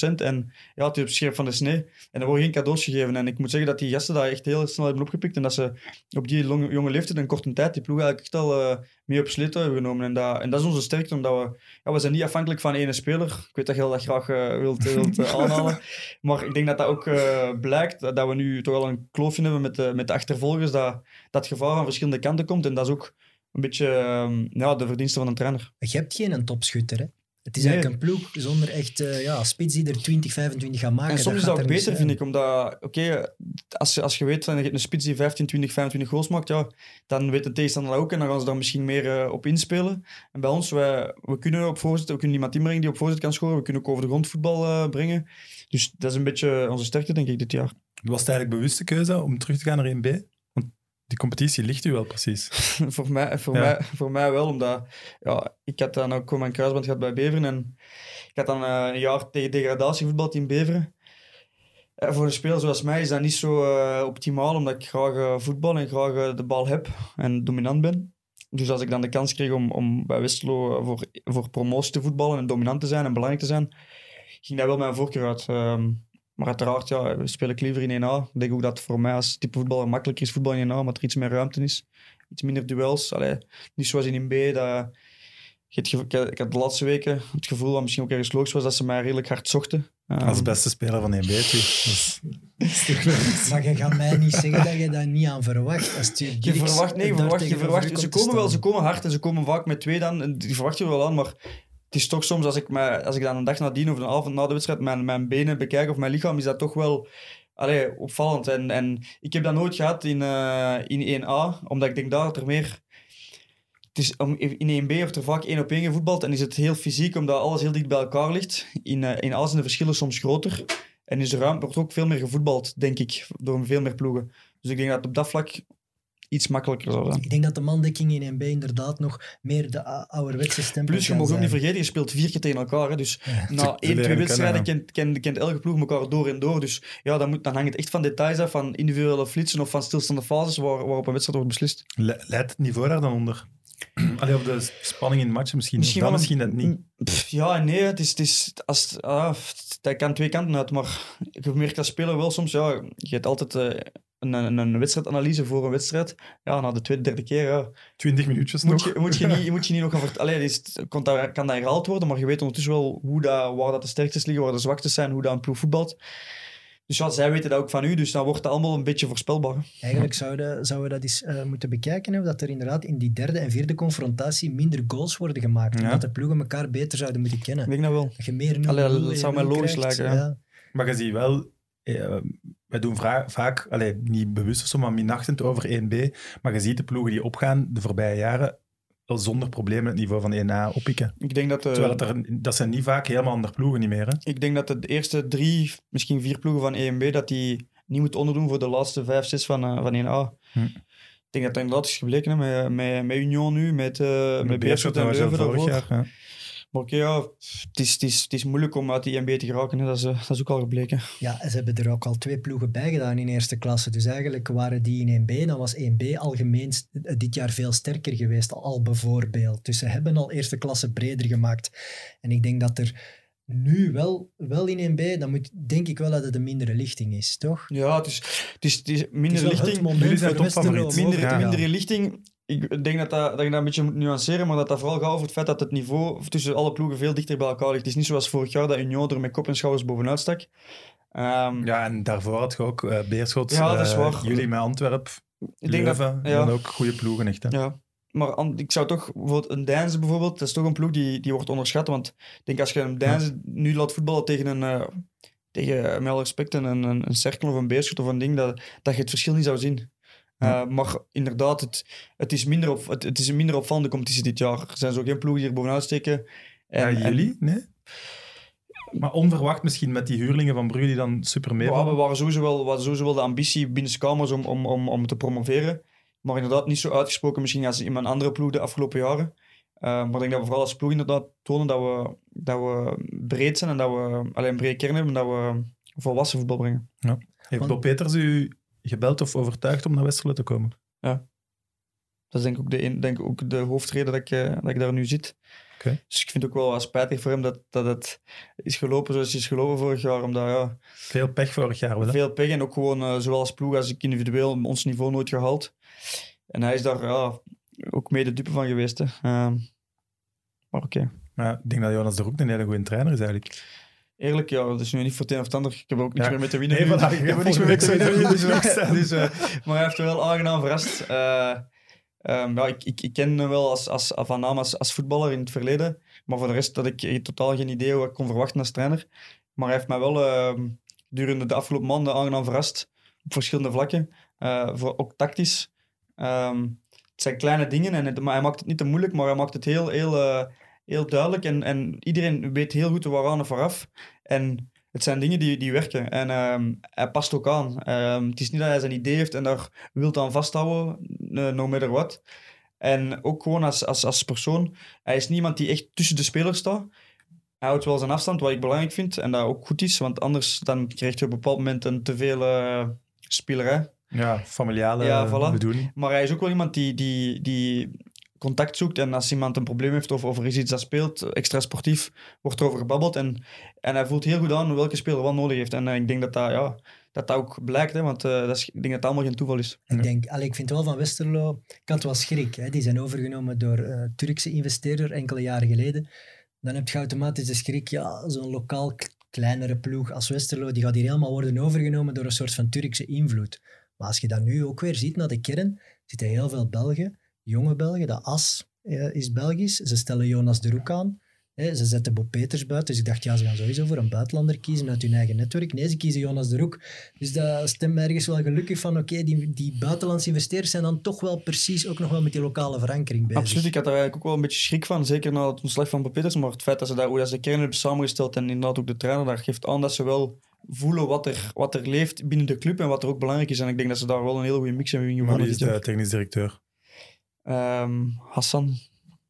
120%. En ja, het op scherp van de snee. En er worden geen cadeaus gegeven. En ik moet zeggen dat die gasten dat echt heel snel hebben opgepikt. En dat ze op die jonge leeftijd in korte tijd die ploeg eigenlijk echt al eh, mee op sleto hebben genomen. En dat, en dat is onze sterkte, omdat we... Ja, we zijn niet afhankelijk van ene speler. Ik weet dat je dat graag eh, wilt, wilt eh, aanhalen. Maar ik denk dat dat ook eh, blijkt, dat, we nu toch al een kloofje hebben met de, met de achtervolgers, dat dat gevaar van verschillende kanten komt. En dat is ook een beetje ehm, ja, de verdienste van een trainer. je hebt geen een topschutter. Hè. Het is Nee. eigenlijk een ploeg zonder echt eh, ja, spits die er 20, 25 gaan maken. En soms is dat er beter, zijn. vind ik, omdat, oké, als, je, als je weet van je hebt een spits die 15, 20, 25 goals maakt, ja, dan weet de tegenstander dat ook en dan gaan ze daar misschien meer eh, op inspelen. En bij ons, wij, we kunnen op voorzet, we kunnen iemand inbrengen die op voorzet kan scoren, we kunnen ook over de grond voetbal eh, brengen. Dus dat is een beetje onze sterkte, denk ik, dit jaar. Was het eigenlijk bewuste keuze om terug te gaan naar 1B? Die competitie ligt u wel precies. voor, mij, voor, Ja. mij, voor mij wel, omdat ja, ik had dan ook mijn kruisband gehad bij Beveren en ik had dan eh, een jaar tegen degradatievoetbal in Beveren. Eh, voor een speler zoals mij is dat niet zo eh, optimaal, omdat ik graag voetbal en graag de bal heb en dominant ben. Dus als ik dan de kans kreeg om, om bij Westerlo voor, voor promotie te voetballen en dominant te zijn en belangrijk te zijn, ging dat wel mijn voorkeur uit. Ehm, maar uiteraard, ja, we spelen ik liever in 1A. Ik denk ook dat het voor mij als type voetballer makkelijker is voetbal in 1A, omdat er iets meer ruimte is. Iets minder duels. Allee, niet zoals in 1B. Dat, ik, had, had de laatste weken het gevoel, wat misschien ook ergens logisch was, dat ze mij redelijk hard zochten. Ehm, Als beste speler van 1B. toe. Dus, Maar je gaat mij niet zeggen dat je daar niet aan verwacht. Als je, Je verwacht, nee, je verwacht, je verwacht, ze komen wel, ze komen hard en ze komen vaak met twee dan, die verwacht je wel aan, maar het is toch soms, als ik, mij, als ik dan een dag nadien of een avond na de wedstrijd mijn, mijn benen bekijk of mijn lichaam, is dat toch wel allee, opvallend. En, en ik heb dat nooit gehad in, eh, in 1A, omdat ik denk dat er meer... Het is, om, in 1B wordt er vaak één op één gevoetbald en is het heel fysiek, omdat alles heel dicht bij elkaar ligt. In, eh, in A zijn de verschillen soms groter. En is de ruimte wordt ook veel meer gevoetbald, denk ik, door veel meer ploegen. Dus ik denk dat op dat vlak iets makkelijker zou zijn. Ik denk dat de mandekking in NB inderdaad nog meer de ouderwetse stempel Plus, je mag ook niet vergeten, je speelt vier keer tegen elkaar. Hè. Dus Ja. na één, twee wedstrijden kent, kent, kent elke ploeg elkaar door en door. Dus ja, dan, moet, dan hangt het echt van details af, van individuele flitsen of van stilstaande fases waar, waarop een wedstrijd wordt beslist. le- leidt het niveau daar dan onder? Allee, of de spanning in matchen misschien. Misschien, dan misschien net niet. Pff, ja en nee, het is, het is, als, ah, dat kan twee kanten uit. Maar je merkt als speler wel soms, ja, je hebt altijd eh, een, een, een wedstrijdanalyse voor een wedstrijd. Ja, na de tweede, derde keer, ja, 20 minuutjes moet nog. je, moet je, niet, moet je niet nog gaan vertellen. Allee, is, dat, kan dat herhaald worden, maar je weet ondertussen wel hoe dat, waar dat de sterktes liggen, waar de zwaktes zijn, hoe dat een ploeg voetbalt. Dus ja, zij weten dat ook van u, dus dan wordt het allemaal een beetje voorspelbaar. Eigenlijk zouden, zouden we dat eens eh, moeten bekijken, hè, dat er inderdaad in die derde en vierde confrontatie minder goals worden gemaakt. Ja. Omdat de ploegen elkaar beter zouden moeten Ik kennen. denk dat wel. Dat je meer 0 Allee, dat zou mij logisch lijken, ja. Maar je ziet wel, eh, wij doen vaak, allee, niet bewust of zo, maar minachtend over 1B. Maar je ziet de ploegen die opgaan de voorbije jaren wel zonder problemen het niveau van 1A oppikken. Ik denk dat, de, Terwijl het er, dat zijn niet vaak helemaal andere ploegen niet meer. Hè? ik denk dat de eerste drie, misschien vier ploegen van EMB, dat die niet moeten onderdoen voor de laatste vijf, zes van, eh, van 1A. Hm. Ik denk dat dat inderdaad is gebleken, hè, met, met, met Union nu, met, eh met Beerschot en Leuven vorig daarvoor. jaar. Maar oké, ja, het is, het, is, het is moeilijk om uit die EMB te geraken, hè. Dat, is, eh, dat is ook al gebleken. Ja, en ze hebben er ook al twee ploegen bij gedaan in eerste klasse. Dus eigenlijk waren die in 1B, dan was 1B algemeen dit jaar veel sterker geweest, al bijvoorbeeld. Dus ze hebben al eerste klasse breder gemaakt. En ik denk dat er nu wel, wel in 1B, dan moet, denk ik wel dat het een mindere lichting is, toch? Ja, het is, het is, het is Het is minder het lichting. moment Jullie zijn voor Westerlo topfavoriet. om Minder, over te Ja. minder gaan. in lichting. Ik denk dat, dat, dat je dat een beetje moet nuanceren, maar dat dat vooral gaat over het feit dat het niveau tussen alle ploegen veel dichter bij elkaar ligt. Het is niet zoals vorig jaar dat Union er met kop en schouders bovenuit stak. Ehm, ja, en daarvoor had je ook eh, Beerschot, Ja, dat is eh, waar. jullie met Antwerpen, ik denk dat, ja. Dat ook goede ploegen echt. Hè? Ja, maar ik zou toch, bijvoorbeeld een Deinze bijvoorbeeld, dat is toch een ploeg die, die wordt onderschat. Want ik denk als je een Deinze nu laat voetballen tegen een, eh, tegen, met alle respect, een, een, een cirkel of een beerschot of een ding, dat, dat je het verschil niet zou zien. Ja. Eh, maar inderdaad, het, het, is minder op, het, het is een minder opvallende competitie dit jaar. Er zijn zo geen ploegen die er bovenuit steken. En, ja, jullie? Nee? Maar onverwacht misschien met die huurlingen van Brugge die dan super En, mee ja, we waren sowieso wel, we hadden sowieso wel de ambitie binnen de kamers om, om, om, om te promoveren. Maar inderdaad niet zo uitgesproken misschien als in mijn andere ploeg de afgelopen jaren. Eh, maar ik denk dat we vooral als ploeg inderdaad tonen dat we, dat we breed zijn en dat we alleen een brede kern hebben en dat we volwassen voetbal brengen. Heeft Want- Bob Peters u gebeld of overtuigd om naar Westerlo te komen? Dat is denk ik ook de, een- denk ook de hoofdreden dat ik, eh, dat ik daar nu zit. Oké. Dus ik vind het ook wel spijtig voor hem dat, dat het is gelopen zoals het is gelopen vorig jaar. Omdat ja, Veel pech vorig jaar wel. veel pech en ook gewoon eh, zowel als ploeg als ik individueel ons niveau nooit gehaald. En hij is daar ja, ook mede dupe van geweest. Hè. Ehm, maar oké. Maar ik denk dat Jonas de Roek een hele goede trainer is eigenlijk. Eerlijk, ja, dat is nu niet voor het een of ander. Ik heb ook niks Ja. meer met te winnen. Nee, voilà, ik heb niks meer met te winnen. Dus, eh, dus, maar hij heeft wel aangenaam verrast. Eh, ehm, ja, ik, ik, ik ken hem wel als, als, van naam als, als voetballer in het verleden. Maar voor de rest had ik totaal geen idee wat ik kon verwachten als trainer. Maar hij heeft mij wel gedurende de afgelopen maanden aangenaam verrast. Op verschillende vlakken. Eh, voor, ook tactisch. Ehm, het zijn kleine dingen, en het- maar hij maakt het niet te moeilijk, maar hij maakt het heel, heel, heel duidelijk. En, en iedereen weet heel goed waaraan en vooraf. En het zijn dingen die, die werken. En ehm, hij past ook aan. Ehm, het is niet dat hij zijn idee heeft en daar wil aan vasthouden, eh, no matter what. En ook gewoon als, als, als persoon. Hij is niemand die echt tussen de spelers staat. Hij houdt wel zijn afstand, wat ik belangrijk vind. En dat ook goed is, want anders dan krijg je op een bepaald moment een te veel spelerij. Ja, familiale Ja, voilà. bedoeling. Maar hij is ook wel iemand die, die, die contact zoekt. En als iemand een probleem heeft of, of er iets dat speelt, extra sportief, wordt erover gebabbeld. En, en hij voelt heel goed aan welke speler wat nodig heeft. En eh, ik denk dat dat, ja, dat, dat ook blijkt. Hè, want eh, dat is, ik denk dat het allemaal geen toeval is. Ik denk, allee, ik vind wel van Westerlo, ik had wel schrik. Hè. Die zijn overgenomen door een Turkse investeerder enkele jaren geleden. Dan heb je automatisch de schrik, ja, zo'n lokaal kleinere ploeg als Westerlo, die gaat hier helemaal worden overgenomen door een soort van Turkse invloed. Maar als je dat nu ook weer ziet naar de kern, zitten heel veel Belgen, jonge Belgen, dat As eh, is Belgisch. Ze stellen Jonas de Roek aan. Hè, ze zetten Bob Peters buiten. Dus ik dacht, ja, ze gaan sowieso voor een buitenlander kiezen uit hun eigen netwerk. Nee, ze kiezen Jonas de Roek. Dus dat stemt me ergens wel gelukkig van, oké, die, die buitenlandse investeerders zijn dan toch wel precies ook nog wel met die lokale verankering bezig. Absoluut, ik had daar eigenlijk ook wel een beetje schrik van. Zeker na het ontslag van Bob Peters. Maar het feit dat ze daar, hoe dat ze de kern hebben samengesteld en inderdaad ook de trainer, daar geeft aan dat ze wel voelen wat er, wat er leeft binnen de club en wat er ook belangrijk is. En ik denk dat ze daar wel een hele goede mix hebben in Maar gewonnen die is de technisch directeur. Ehm, Hassan.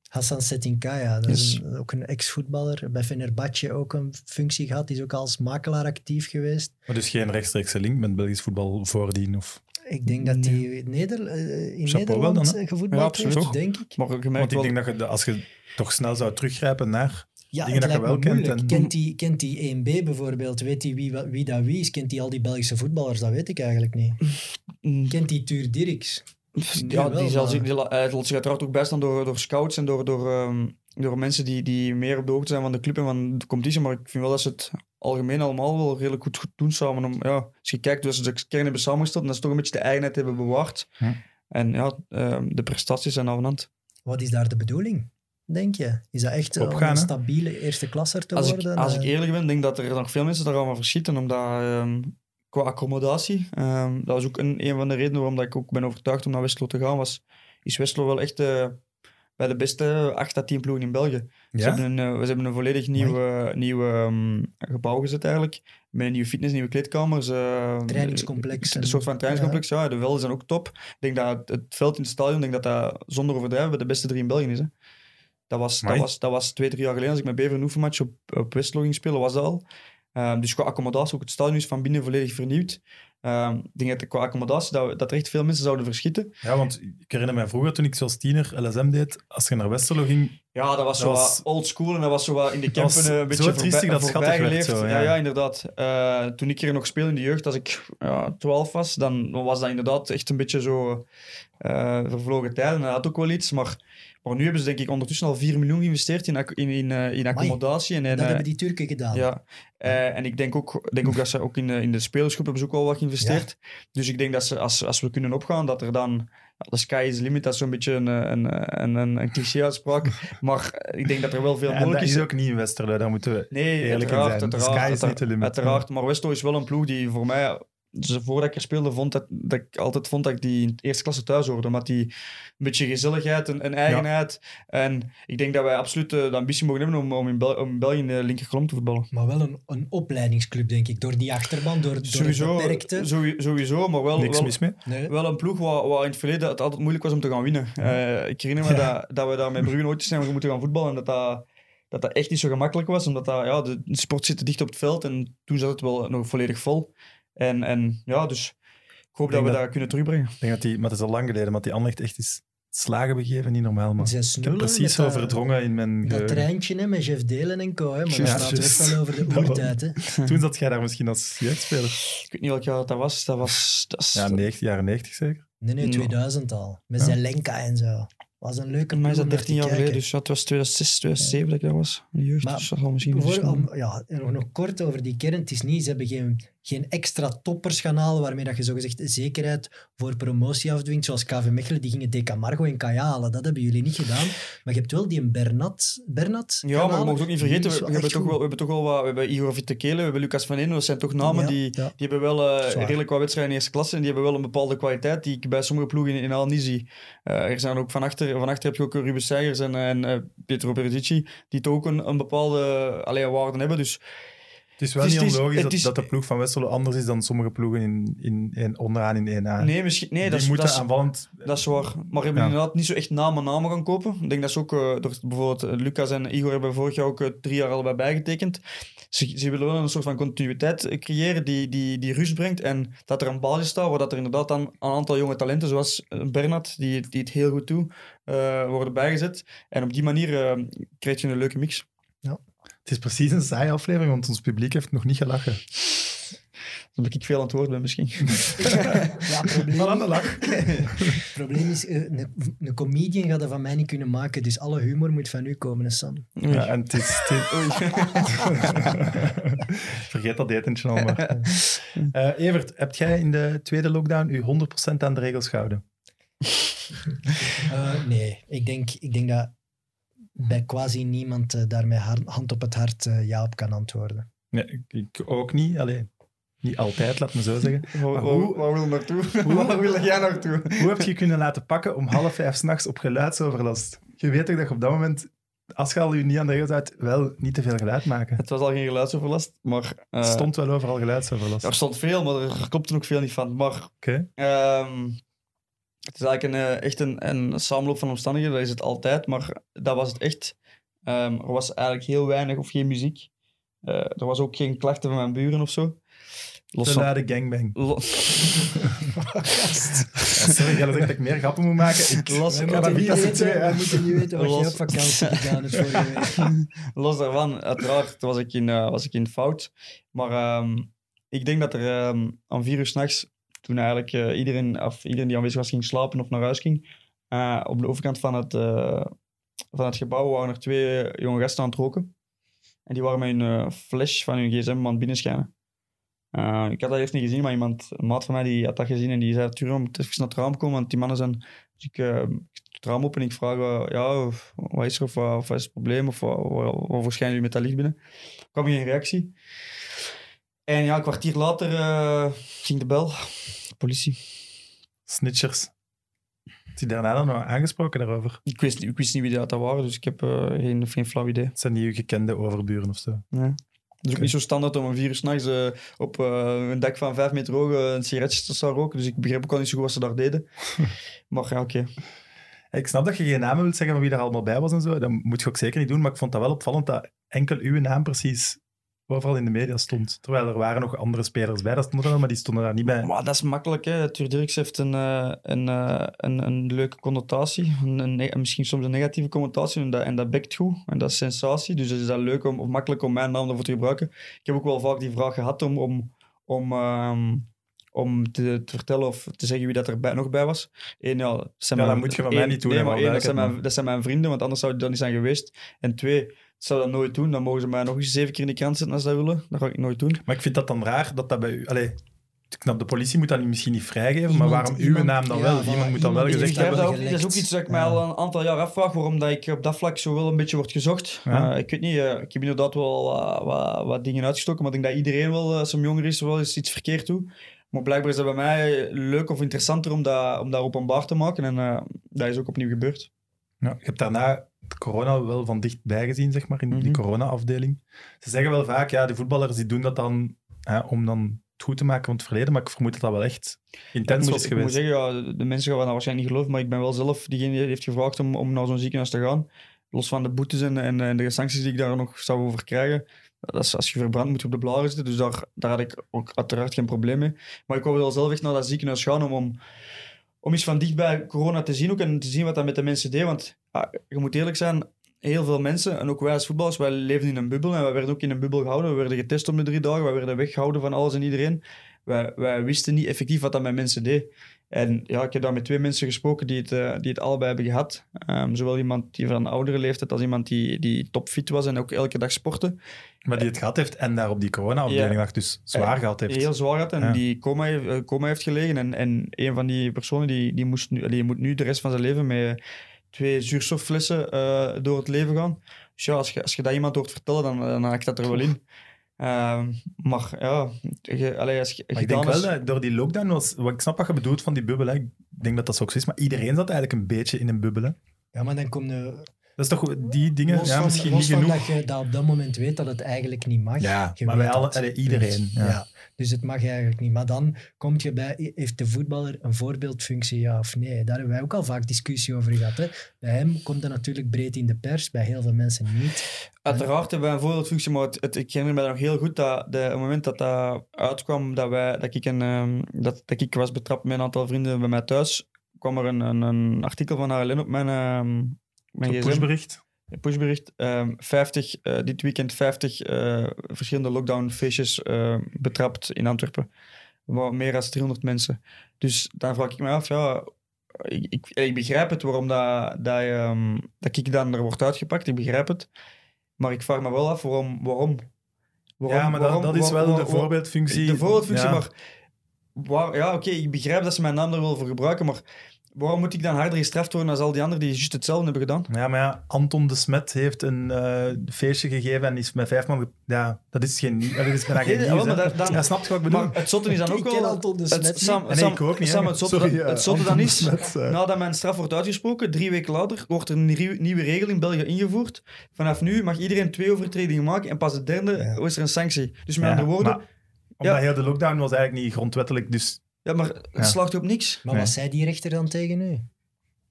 Hassan Setinkaya, dat is Yes. een- ook een ex-voetballer. Bij Fenerbahce ook een functie gehad. Die is ook als makelaar actief geweest. Maar dus geen rechtstreekse link met Belgisch voetbal voordien? Of... Ik denk dat hij Neder eh, in Chapeau wel Nederland dan, gevoetbald Ja, absoluut. heeft, Toch? denk ik. Maar je Want ik wel... denk dat je, als je toch snel zou teruggrijpen naar... Ja, Dingen het dat je wel kent en- Kent hij kent die 1B bijvoorbeeld? Weet hij wie, wie dat wie is? Kent hij al die Belgische voetballers? Dat weet ik eigenlijk niet. Mm, Kent hij Tuur Dirks? Ja, die zal maar- zich, die laat zich uiteraard ook bijstaan door, door scouts en door, door, ehm, door mensen die, die meer op de hoogte zijn van de club en van de competitie. Maar ik vind wel dat ze het algemeen allemaal wel redelijk goed, goed doen samen. Om, ja, als je kijkt hoe ze de kern hebben samengesteld en dat ze toch een beetje de eigenheid hebben bewaard. Hm. En ja, ehm, de prestaties zijn af en aan. Wat is daar de bedoeling, denk je? Is dat echt eh, om een stabiele eerste klasser te Als ik, worden? als ik Eh, eerlijk ben, denk ik dat er nog veel mensen daar van verschieten. Omdat ehm, qua accommodatie, ehm, dat was ook een, een van de redenen waarom dat ik ook ben overtuigd om naar Westlo te gaan, was, is Westlo wel echt eh, bij de beste 8 à 10 ploegen in België. Ze, Ja? hebben een, eh, ze hebben een volledig nieuw, nieuw ehm, gebouw gezet eigenlijk. Met een nieuwe fitness, nieuwe kleedkamers. eh, Trainingscomplex Een en- soort van trainingscomplex, ja. De velden zijn ook top. Ik denk dat het, het veld in het stadion, denk dat dat zonder overdrijven de beste drie in België is. Hè. Dat, was, dat, was, dat was twee, drie jaar geleden als ik met Bever een oefenmatch op, op Westlo ging spelen, was dat al. Ehm, dus qua accommodatie, ook het stadion is van binnen volledig vernieuwd. Ehm, ik denk dat qua accommodatie dat, dat er echt veel mensen zouden verschieten. Ja, want ik herinner mij vroeger toen ik zoals tiener LSM deed, als je naar Westerlo ging, Ja, dat was Dat zo was- wat old school en dat was zo wat in de Dat was campen eh, een beetje zo triestig dat zo, ja. ja. ja, inderdaad. Eh, toen ik hier nog speelde in de jeugd, als ik ja, 12 was, dan was dat inderdaad echt een beetje zo eh, vervlogen tijden. En dat had ook wel iets, maar, maar nu hebben ze denk ik ondertussen al 4 miljoen geïnvesteerd in, in, in, eh, in accommodatie. En, en, dat hebben die Turken gedaan. ja, Eh, en ik denk ook, denk ook dat ze ook in de, in de spelersgroep hebben ze ook al wat geïnvesteerd. Dus ik denk dat ze, als, als we kunnen opgaan, dat er dan... Ja, de sky is the limit, dat is zo'n beetje een, eh, een, een, een, een cliché-uitspraak. maar eh, ik denk dat er wel veel en dat mogelijk is is. ook niet in Westerlo, daar moeten we... Nee, eerlijk in uiteraard, zijn. The uiteraard, sky is niet the limit. uiteraard. Maar Westo is wel een ploeg die voor mij, dus voordat ik er speelde, vond dat, dat ik altijd vond dat ik die in de eerste klasse thuis hoorde. Omdat die een beetje gezelligheid en, en eigenheid. En ik denk dat wij absoluut eh, de ambitie mogen hebben om, om, in, Bel om België in de linkerkolom te voetballen. Maar wel een, een opleidingsclub, denk ik. Door die achterban, door, door Sowieso, beperkte. sowieso, maar wel, Niks wel, mis mee. Nee. wel een ploeg waar, waar in het verleden het altijd moeilijk was om te gaan winnen. Eh, ik herinner me Ja. dat, dat we daar met Brugge ooit eens zijn moeten gaan voetballen en dat dat, dat dat echt niet zo gemakkelijk was, omdat dat, ja, de, de sport zit dicht op het veld en toen zat het wel nog volledig vol. En, en ja, dus ik hoop Ik dat we denk dat kunnen terugbrengen. Ik denk dat die, maar het is al lang geleden, maar die Anderlecht echt is slagen begeven, niet normaal. Maar 6-0. ik heb precies zo dat- verdrongen in mijn Dat geheugen. treintje hè, met Jeff Delen en co. Hè, maar Ja, dat staat wel over de Dat oertijd. Hè. Toen zat jij daar misschien als jeugdspeler. Ik weet niet welk jaar dat was. Dat was dat is, Ja, 90, jaren 90 zeker. Nee, nee, Ja. 2000 al. Met Ja. Zelenka en zo. Was een leuke mij is dat om 13 naar te jaar geleden, dus ja, het was 2006, 2007 dat ik daar was. de jeugd, Maar dus dat zal misschien Voor, om, ja, en nog, nog kort over die kern. Het is niet, ze hebben geen, geen extra toppers gaan halen waarmee dat je zogezegd zekerheid voor promotie afdwingt, zoals KV Mechelen, die gingen Decamargo en Kaya halen. Dat hebben jullie niet gedaan. Maar je hebt wel die een Bernat, Bernat Ja, maar we mogen ook niet vergeten, we, hebben toch wel, we hebben toch wel wat... We hebben Igor Vitekele, we hebben Lucas Van Eno. Dat zijn toch namen Ja, die, ja. die hebben wel eh, redelijk wat wedstrijden in eerste klasse en die hebben wel een bepaalde kwaliteit die ik bij sommige ploegen in, in Al niet zie. Eh, er zijn ook van achter, van achter heb je ook Ruben Seigers en, en eh, Pietro Perisic, die toch ook een, een bepaalde allee, waarde hebben. Dus Het is wel Het is- niet is- onlogisch dat, de ploeg van Westerlo anders is dan sommige ploegen in, in, in, onderaan in 1A. nee, misschien, nee die dat, is, moeten dat, aanvallend... dat is waar. Maar je Ja. inderdaad niet zo echt namen namen gaan kopen. Ik denk dat ze ook, eh, door, bijvoorbeeld eh, Lucas en Igor hebben vorig jaar ook eh, drie jaar allebei bijgetekend. Ze, ze willen wel een soort van continuïteit creëren die, die, die rust brengt. En dat er een basis staat waar dat er inderdaad dan een aantal jonge talenten, zoals Bernat, die, die het heel goed doen, eh, worden bijgezet. En op die manier krijg je een leuke mix. Het is precies een saaie aflevering, want ons publiek heeft nog niet gelachen. Dan ben ik veel aan het woord ben misschien. Ja, het probleem, Maar aan de lach. het probleem is, eh, een, een comedian gaat dat van mij niet kunnen maken, dus alle humor moet van u komen, Sam. Ja, en het is... het is- Vergeet dat etentje al maar. Eh, Evert, heb jij in de tweede lockdown u 100% aan de regels gehouden? Eh, nee, ik denk, ik denk dat bij quasi niemand eh, daar met haar- hand op het hart eh, ja op kan antwoorden. Nee, ik, ik ook niet. Alleen, niet altijd, laat me zo zeggen. Maar hoe- waar wil je naartoe? waar wil jij naartoe? Hoe heb je je kunnen laten pakken om half vijf s'nachts op geluidsoverlast? Je weet toch dat je op dat moment, als je al je niet aan de regels houdt, wel niet te veel geluid maken. Het was al geen geluidsoverlast, maar... eh, Er stond wel overal geluidsoverlast. Er stond veel, maar er klopt er ook veel niet van. Maar Oké. ehm, het is eigenlijk een, eh, echt een, een samenloop van omstandigheden. Dat is het altijd, maar dat was het echt. Ehm, er was eigenlijk heel weinig of geen muziek. Eh, er was ook geen klachten van mijn buren of zo. Los van... luide gangbang. lo- Ja, sorry, jij zegt dat ik meer grappen moet maken. Ik, Los- ga dat moeten niet weten, twee we moeten niet weten wat je Los- op vakantie gedaan hebt vorige week. Los daarvan, uiteraard was ik in, eh, was ik in fout. Maar ehm, ik denk dat er ehm, om vier uur s'nachts, toen eigenlijk eh, iedereen, of iedereen die aanwezig was ging slapen of naar huis ging, eh, op de overkant van het, eh, van het gebouw waren er twee jonge gasten aan het roken. En die waren met eh, flash van hun gsm aan het binnenschijnen. Ik had dat eerst niet gezien, maar iemand, een maat van mij die had dat gezien en die zei, Tuur, moet even naar het raam komen, want die mannen zijn... Dus ik, het raam op en ik vraag, ja, wat is er of, wat- is het probleem of wat verschijnen jullie met dat licht binnen? Er kwam geen reactie. En ja, een kwartier later eh, ging de bel. Politie. Snitchers. Is die daarna dan nog aangesproken daarover? Ik wist, ik wist niet wie dat waren, dus ik heb eh, geen, geen flauw idee. Het zijn die uw gekende overburen of zo. Nee. Het is ook niet zo standaard om om vier uur s'nachts eh op een dak van vijf meter hoog een sigaretje te staan roken. Dus ik begreep ook al niet zo goed wat ze daar deden. maar ja, oké. Ik snap dat je geen namen wilt zeggen van wie er allemaal bij was en zo. Dat moet je ook zeker niet doen. Maar ik vond dat wel opvallend dat enkel uw naam precies overal in de media stond. Terwijl er waren nog andere spelers bij, dat stond er wel, maar die stonden daar niet bij. Maar dat is makkelijk, hè. Tuur Dirks heeft een, eh, een, eh, een, een leuke connotatie. Een, misschien soms een negatieve connotatie. En dat, en dat bekt goed. En dat is sensatie. Dus het is dat leuk om, of makkelijk om mijn naam ervoor te gebruiken. Ik heb ook wel vaak die vraag gehad om, om, om, ehm, om te, te vertellen of te zeggen wie dat er bij, nog bij was. Eén, ja, dat zijn Ja, mijn- dat moet je van mij niet doen, Nee, maar één, dat zijn, mijn, dat zijn mijn vrienden, want anders zou het dat niet zijn geweest. En twee, zou dat nooit doen. Dan mogen ze mij nog eens zeven keer in de krant zetten als ze dat willen. Dat ga ik nooit doen. Maar ik vind dat dan raar dat dat bij u... Allee, ik snap, de politie moet dat niet- misschien niet vrijgeven, maar Iemand- waarom uw iemand- naam dan ja, wel? Iemand moet dan wel gezegd Ik heb hebben... dat, ook, dat is ook iets dat ik mij al een aantal jaar afvraag, waarom dat ik op dat vlak zo wel een beetje wordt gezocht. Ja. Eh, ik weet niet, eh, ik heb inderdaad wel wat, wat, wat dingen uitgestoken, maar ik denk dat iedereen wel, eh, als hij jonger is, wel eens iets verkeerd doet. Maar blijkbaar is dat bij mij leuk of interessanter om dat, om dat openbaar te maken en eh, dat is ook opnieuw gebeurd. Ja, je hebt daarna corona wel van dichtbij gezien, zeg maar, in die Mhm. corona-afdeling. Ze zeggen wel vaak, ja, de voetballers die doen dat dan hè, om dan het goed te maken van het verleden, maar ik vermoed dat dat wel echt intens ik was moet, ik moet geweest. zeggen, ja, de mensen gaan dat waarschijnlijk niet geloven, maar ik ben wel zelf diegene die heeft gevraagd om, om naar zo'n ziekenhuis te gaan. Los van de boetes en, en, en de sancties die ik daar nog zou over krijgen. Dat is, als je verbrandt moet je op de blaren zitten, dus daar, daar had ik ook uiteraard geen probleem mee. Maar ik wou wel zelf echt naar dat ziekenhuis gaan om, om, om eens van dichtbij corona te zien ook en te zien wat dat met de mensen deed. Want ja, je moet eerlijk zijn, heel veel mensen, en ook wij als voetballers, wij leven in een bubbel en wij werden ook in een bubbel gehouden. We werden getest om de drie dagen, wij werden weggehouden van alles en iedereen. Wij, wij wisten niet effectief wat dat met mensen deed. En ja, ik heb daar met twee mensen gesproken die het, eh, die het allebei hebben gehad. Ehm, zowel iemand die van een oudere leeftijd als iemand die, die topfit was en ook elke dag sportte. Maar die het gehad heeft en daar op die corona-afdeling Ja. lag, dus zwaar Eh, gehad heeft. Heel zwaar had en Ja. die coma, heeft- eh, coma heeft gelegen. En, en een van die personen die, die, moest nu, die moet nu de rest van zijn leven met twee zuurstofflessen eh, door het leven gaan. Dus ja, als je, als je dat iemand hoort vertellen, dan, dan haak ik dat er wel in. Ehm, maar ja, je, allee, als je, Maar ik denk wel is- dat door die lockdown was... wat Ik snap wat je bedoelt van die bubbel. Hè. Ik denk dat dat zo is. Maar iedereen zat eigenlijk een beetje in een bubbel. Hè. Ja, maar dan kom je... Dat is toch die dingen... los ja, van, misschien los niet van genoeg. dat je dat op dat moment weet dat het eigenlijk niet mag. Ja, Je maar wij alle, iedereen. Dus, ja. dus het mag eigenlijk niet. Maar dan kom je bij, heeft de voetballer een voorbeeldfunctie, ja of nee? Daar hebben wij ook al vaak discussie over gehad. Hè? Bij hem komt dat natuurlijk breed in de pers, bij heel veel mensen niet. Uiteraard hebben wij een voorbeeldfunctie, maar het, het- ik herinner me nog heel goed dat de, het moment dat dat uitkwam, dat, wij, dat, ik een, ehm, dat, dat ik was betrapt met een aantal vrienden bij mij thuis, kwam er een, een, een artikel van HLN op mijn, ehm mijn pushbericht. Een pushbericht. ehm 50, eh, dit weekend 50 eh, verschillende lockdown-feestjes eh, betrapt in Antwerpen. Waar meer dan 300 mensen. Dus dan vraag ik me af, ja, ik, ik, ik begrijp het waarom dat, dat, ehm, dat ik dan er wordt uitgepakt. Ik begrijp het. Maar ik vraag me wel af waarom. waarom, waarom ja, maar dat, waarom- dat is wel de voorbeeldfunctie. De voorbeeldfunctie, Ja. maar... Waar, ja, oké, ik begrijp dat ze mijn naam er wel voor gebruiken, maar waarom moet ik dan harder gestraft worden als al die anderen die juist hetzelfde hebben gedaan? Ja, maar ja, Anton de Smet heeft een eh, feestje gegeven en is met vijf man... Ja, dat is geen. Dat is geen Nee, nieuws, ja, maar daar- dan- Ja, snap je wat ik bedoel? Maar het zotte is dan ook Ik wel... ken Anton de het, Smet Sam, Nee, Sam, ik ook niet. hè. Sam, het zotte, Sorry, het zotte dan is, Smet, nadat mijn straf wordt uitgesproken, drie weken later, wordt er een nieuw- nieuwe regel in België ingevoerd. Vanaf nu mag iedereen twee overtredingen maken en pas de derde Ja. is er een sanctie. Dus met Ja, andere woorden, maar omdat heel de lockdown was eigenlijk niet grondwettelijk, dus ja, maar het Ja. slaagt op niks. Maar Nee. wat zei die rechter dan tegen u?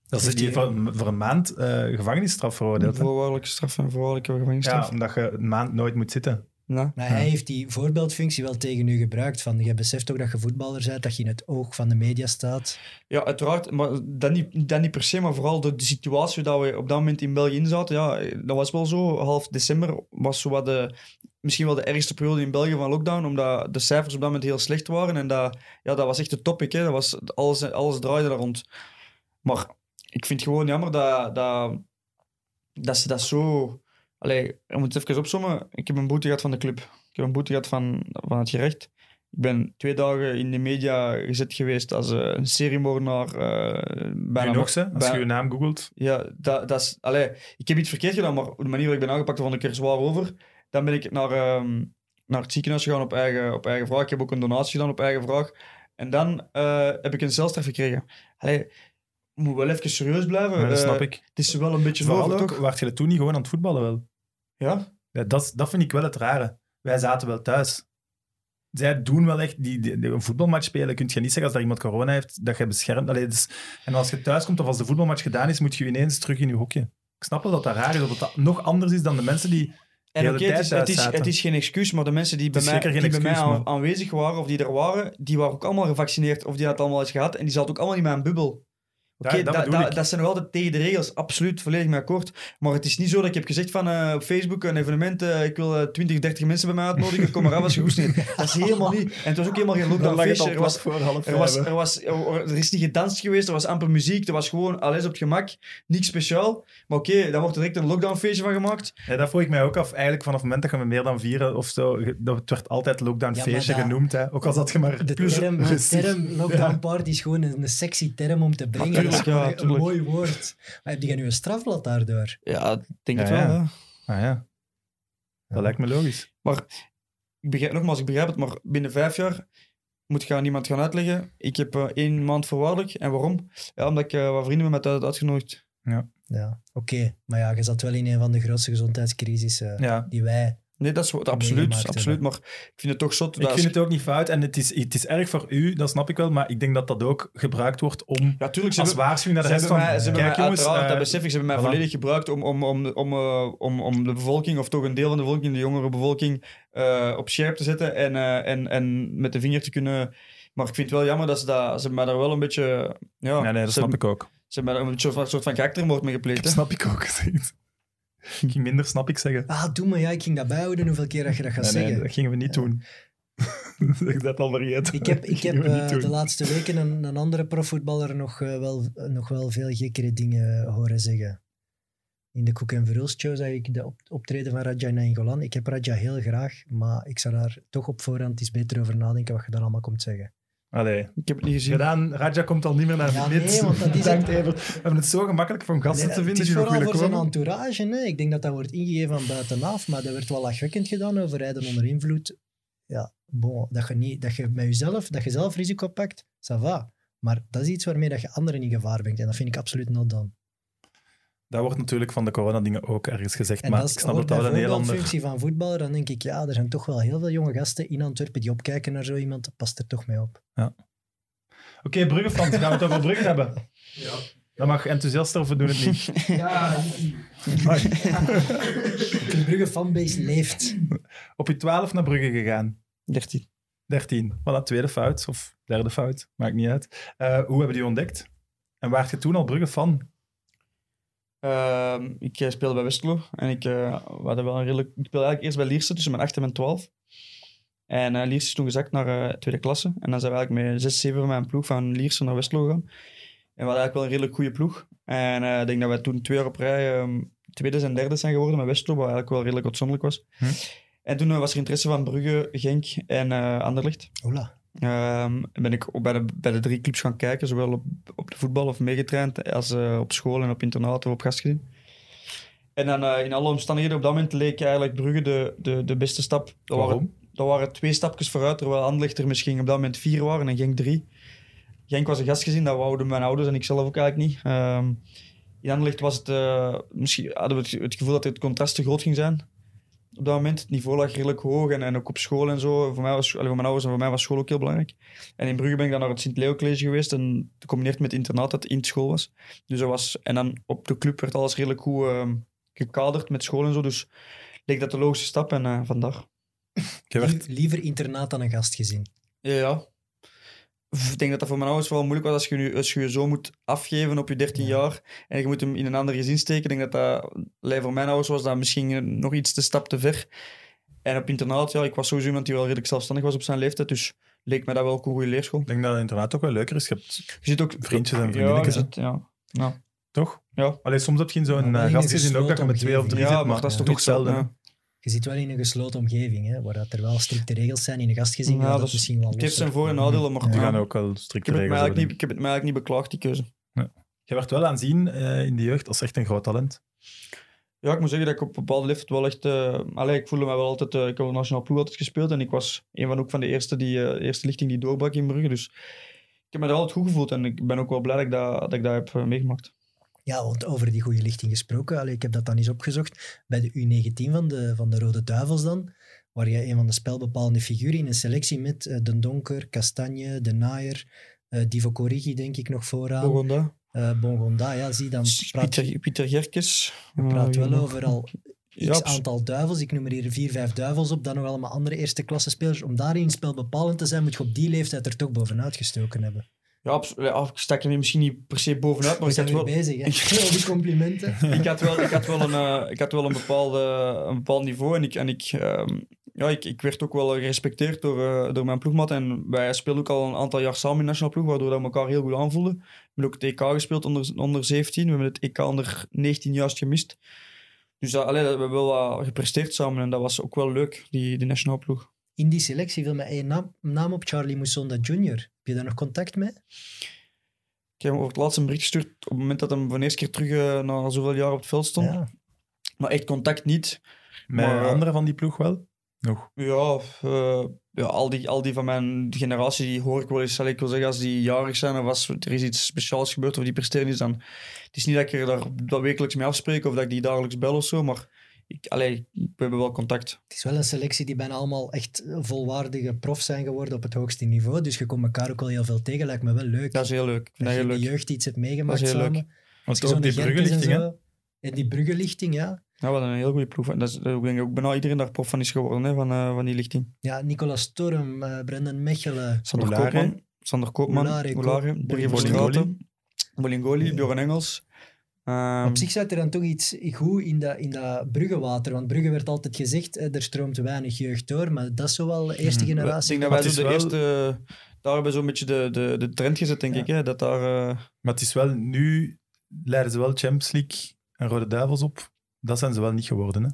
dat is die hij- voor, voor een maand eh, gevangenisstraf veroordeeld. Voorwaardelijke straf en voorwaardelijke Ja, gevangenisstraf. omdat je een maand nooit moet zitten. Ja. Maar hij heeft die voorbeeldfunctie wel tegen u gebruikt. Van, je beseft ook dat je voetballer bent, dat je in het oog van de media staat. Ja, uiteraard. Maar dat niet, dat niet per se, maar vooral de, de situatie dat we op dat moment in België in zaten. Ja, dat was wel zo. Half december was zo wat de, misschien wel de ergste periode in België van lockdown, omdat de cijfers op dat moment heel slecht waren. En dat, ja, dat was echt de topic. Hè. Dat was, alles, alles draaide daar rond. Maar ik vind het gewoon jammer dat, dat, dat ze dat zo... Allee, ik moet het even opzommen. Ik heb een boete gehad van de club. Ik heb een boete gehad van, van het gerecht. Ik ben twee dagen in de media gezet geweest als eh, een seriemoordenaar. eh bijna nog, hè, als je je naam googelt. Ja, dat, dat is... Allee, ik heb iets verkeerd gedaan, maar op de manier waarop ik ben aangepakt, vond ik er zwaar over. Dan ben ik naar, ehm, naar het ziekenhuis gegaan op eigen, op eigen vraag. Ik heb ook een donatie gedaan op eigen vraag. En dan eh, heb ik een celstraf gekregen. Allee, ik moet wel even serieus blijven. Dat snap ik. Het is wel een beetje Vooral toch? waart je toen niet gewoon aan het voetballen wel? Ja? Ja, dat, dat vind ik wel het rare. Wij zaten wel thuis. Zij doen wel echt... Die, die, die- een voetbalmatch spelen kun je niet zeggen als daar iemand corona heeft, dat je beschermt. Allee, dus, en als je thuis komt of als de voetbalmatch gedaan is, moet je ineens terug in je hokje. Ik snap wel dat dat raar is, dat dat nog anders is dan de mensen die... En oké, het, is, thuis het, is, zaten. het is geen excuus, maar de mensen die bij mij, die bij mij aan- aanwezig waren of die er waren, die waren ook allemaal gevaccineerd of die hadden het allemaal eens gehad en die zaten ook allemaal in mijn bubbel. Oké, dat da- dat zijn nog altijd tegen de regels, absoluut, volledig mee akkoord. Maar het is niet zo dat ik heb gezegd van eh, op Facebook een evenement, eh, ik wil eh, 20, 30 mensen bij mij uitnodigen, kom maar af als je goed. Dat is helemaal niet. En het was ook helemaal geen lockdown feestje. Er was, voor half er, was, er, was, er is niet gedanst geweest, er was amper muziek, er was gewoon alles op het gemak, niks speciaal. Maar oké, dan wordt er direct een lockdown feestje van gemaakt. Ja, dat vroeg ik mij ook af. Eigenlijk vanaf het moment dat je met meer dan vier of zo... Dat het werd altijd lockdown Ja, feestje dat- genoemd. Hè. Ook al zat je maar... De term, de lockdown party is gewoon een, een sexy term om te brengen. Tuurlijk, dat is gewoon ja, een mooi woord. Maar heb je nu een strafblad daardoor? Ja, ik denk Ja, het wel. ja. ja. Ah ja, dat lijkt me logisch. ik begrijp, nogmaals, ik begrijp het, maar binnen vijf jaar moet je aan iemand gaan uitleggen. Ik heb eh, één maand voorwaardelijk. En waarom? Ja, omdat ik eh, wat vrienden met mij uitgenodigd. Ja, oké. Maar ja, je zat wel in een van de grootste gezondheidscrisissen Ja. die wij... Nee, dat is wat- absoluut, absoluut. Maar ik vind het toch zot. Ik vind het ook niet fout en het is, het is erg voor u, dat snap ik wel, maar ik denk dat dat ook gebruikt wordt om Ja, tuurlijk. Ze als waarschuwing naar de rest van... mij, ze hebben kijk jongens, dat eh, besef ik, ze hebben mij volledig gebruikt om, om, om, om, eh, om, om de bevolking, of toch een deel van de bevolking, de jongere bevolking, eh, op scherp te zetten en, en, en met de vinger te kunnen... Maar ik vind het wel jammer dat ze, dat, ze mij daar wel een beetje... Ja, Ja, nee, dat snap ik ook. Ze hebben mij daar een soort, van- soort van karaktermoord mee gepleegd. Dat snap ik ook ging minder snap ik zeggen. Ah, doe maar, ja, ik ging dat bijhouden hoeveel keer dat je dat gaat Nee, nee, zeggen. dat gingen we niet doen. ik dat al vergeten. Ik heb, ik heb eh, de laatste weken een, een andere profvoetballer nog, eh, wel, nog wel veel gekkere dingen horen zeggen. In de Cook en Verhulst show zag ik de op- optreden van Raja Nainggolan. Ik heb Raja heel graag, maar ik zou daar toch op voorhand eens beter over nadenken wat je dan allemaal komt zeggen. Allee. Ik heb het niet gezien. Gedaan, Raja komt al niet meer naar Ja, mid. nee, want dat is. We hebben het zo gemakkelijk van gasten Nee, te vinden het is die vooral willen voor zijn komen. entourage. Hè. Ik denk dat dat wordt ingegeven van buitenaf, maar dat werd wel lachwekkend gedaan over rijden onder invloed. Ja, bon, dat je, niet, dat je met jezelf, dat je zelf risico pakt, ça va. Maar dat is iets waarmee dat je anderen in gevaar brengt. En dat vind ik absoluut not done. Dat wordt natuurlijk van de corona-dingen ook ergens gezegd, En maar ik snap dat wel een heel ander... functie van voetballer. Dan denk ik, ja, er zijn toch wel heel veel jonge gasten in Antwerpen die opkijken naar zo iemand. Dat past er toch mee op. Oké, Brugge-fans, gaan we het over Brugge hebben? Ja. Dat mag enthousiaster of we doen het niet. Ja, Maar de Brugge fanbase leeft. op je 12 naar Brugge gegaan. 13. 13. Voilà, tweede fout of derde fout, maakt niet uit. Eh, hoe hebben die ontdekt? En waart je toen al Brugge-fan? Ehm, ik eh, speelde bij Westerlo en ik, we hadden wel een redelijk, ik speelde eigenlijk eerst bij Lierse tussen mijn 8 en mijn 12. En eh Lierse is toen gezakt naar tweede klasse. En dan zijn we eigenlijk met 6, 7 van mijn ploeg van Lierse naar Westerlo gegaan. En we hadden eigenlijk wel een redelijk goede ploeg. En ik denk dat wij toen twee jaar op rij ehm, tweede en derde zijn geworden met Westerlo, wat eigenlijk wel redelijk uitzonderlijk was. Hm. En toen was er interesse van Brugge, Genk en Anderlecht. Hola. Ehm, ben ik ook bij de, bij de drie clubs gaan kijken, zowel op, op de voetbal of meegetraind, als eh, op school en op internaat of op gastgezin. En dan eh, in alle omstandigheden, op dat moment leek eigenlijk Brugge de, de, de beste stap. Dat waren, Waarom? dat waren twee stapjes vooruit, terwijl Anderlecht er misschien op dat moment vier waren en Genk drie. Genk was een gastgezin, dat wouden mijn ouders en ik zelf ook eigenlijk niet. Ehm, in Anderlecht was het, eh, misschien hadden we het, het gevoel dat het contrast te groot ging zijn. Op dat moment, het niveau lag redelijk hoog en, en ook op school en zo. Voor, mij was, voor mijn ouders en voor mij was school ook heel belangrijk. En in Brugge ben ik dan naar het Sint-Leo College geweest en gecombineerd met het internaat dat in school was. Dus dat was. En dan op de club werd alles redelijk goed ehm, gekaderd met school en zo. Dus leek dat de logische stap en eh, vandaar. Je werd, Lie- Liever internaat dan een gastgezin. Ja, ja. Ik denk dat dat voor mijn ouders wel moeilijk was als je je, als je, je zo moet afgeven op je 13 Ja. jaar en je moet hem in een ander gezin steken. Ik denk dat dat, voor mijn ouders was dat misschien eh, nog iets te stap te ver. En op internaat, ja, ik was sowieso iemand die wel redelijk zelfstandig was op zijn leeftijd, dus leek me dat wel ook een goede leerschool. ik denk dat het internaat ook wel leuker is. Je hebt, Je zit ook... Vriendjes en Ja, vriendinnetjes, zit- ja. Ja. toch? Ja. Allee, soms heb je in zo'n in een gastgezin ook dat je met twee of drie ja, zit, maar maar dat is toch toch ja. Je zit wel in een gesloten omgeving, hè, waar dat er wel strikte regels zijn. In een gastgezin Ja, dat, dat is- misschien wel Het heeft zijn voor- en nadelen, maar Ja. Die ja. gaan ook wel ik, strikte heb het mij regels eigenlijk hebben. niet, ik heb het mij eigenlijk niet beklaagd, die keuze. Je werd wel aanzien eh in de jeugd als echt een groot talent. Ja, ik moet zeggen dat ik op een bepaalde leeftijd wel echt... eh allee, ik voelde me wel altijd... eh, ik heb op nationaal ploeg altijd gespeeld en ik was een van, ook van de eerste, die, eh, eerste lichting die doorbrak in Brugge. Dus ik heb me daar altijd goed gevoeld en ik ben ook wel blij dat ik dat, dat, ik dat heb meegemaakt. Ja, want over die goede lichting gesproken, allee, ik heb dat dan eens opgezocht. Bij de U19 van de, van de Rode Duivels dan, waar je een van de spelbepalende figuren in een selectie met eh, De Donker, Kastanje, De Naaier, eh Divo Corrigi denk ik nog vooraan, Bogonda, eh Bongonda, ja, zie dan praat, Pieter, Pieter Gerkes. je praat wel over al x aantal duivels. Ik noem er hier vier, vijf duivels op, dan nog allemaal andere eerste klasse spelers. Om daarin spelbepalend te zijn, moet je op die leeftijd er toch bovenuit gestoken hebben. Ja, ik stak er misschien niet per se bovenuit, maar We ik had wel... bezig, hè. Complimenten. ik had wel, ik had wel, een, eh, ik had wel een, bepaalde, een bepaald niveau en ik, en ik, ehm, ja, ik, ik werd ook wel gerespecteerd door, eh, door mijn ploegmaat. En wij speelden ook al een aantal jaar samen in de nationale ploeg, waardoor we elkaar heel goed aanvoelden. We hebben ook het EK gespeeld onder, onder 17. We hebben het EK onder 19 juist gemist. Dus dat, allee, we hebben wel wat gepresteerd samen en dat was ook wel leuk, die, die nationale ploeg. In die selectie viel mij één naam, naam op, Charlie Moussonda Jr. Heb je daar nog contact mee? Ik heb hem over het laatst een bericht gestuurd op het moment dat hij voor de eerste keer terug eh, na zoveel jaar op het veld stond. Ja. Maar echt contact niet. Met Maar- anderen van die ploeg wel? Nog. Ja, eh, ja al, die, al die van mijn generatie die hoor ik wel eens. Zal ik wil zeggen, als die jarig zijn of als er is iets speciaals gebeurd of die presteren is, dan... Het is niet dat ik er daar dat wekelijks mee afspreek of dat ik die dagelijks bel of zo, maar ik, allee, we hebben wel contact. Het is wel een selectie die bijna allemaal echt volwaardige profs zijn geworden op het hoogste niveau. Dus je komt elkaar ook wel heel veel tegen. Lijkt me wel leuk. Dat is heel leuk. Dat dat je de leuk. jeugd iets hebt meegemaakt Dat is heel samen. leuk. Want ook die en bruggenlichting, En die bruggenlichting, ja. Ja, wat een heel goede proef. En dat is, ik denk ook bijna iedereen daar prof van is geworden, hè, van, eh, van die lichting. Ja, Nicolas Storm, eh Brendan Mechelen. Sander. Koopman. Sander Koopman. Oulare, Oulare. Ko- Borje Bolingoli. Bolingoli. Bjorn Engels. Ehm, Op zich zat er dan toch iets goed in dat, in dat Bruggewater. Want Brugge werd altijd gezegd, hè, er stroomt weinig jeugd door. Maar dat is zo wel de eerste ik generatie. denk dat Maar wij zo de is wel- eerste... Daar hebben we zo'n beetje de, de, de trend gezet, denk Ja. ik. Hè? Dat daar... eh, Maar het is wel, nu leiden ze wel Champions League en Rode Duivels op. Dat zijn ze wel niet geworden, hè.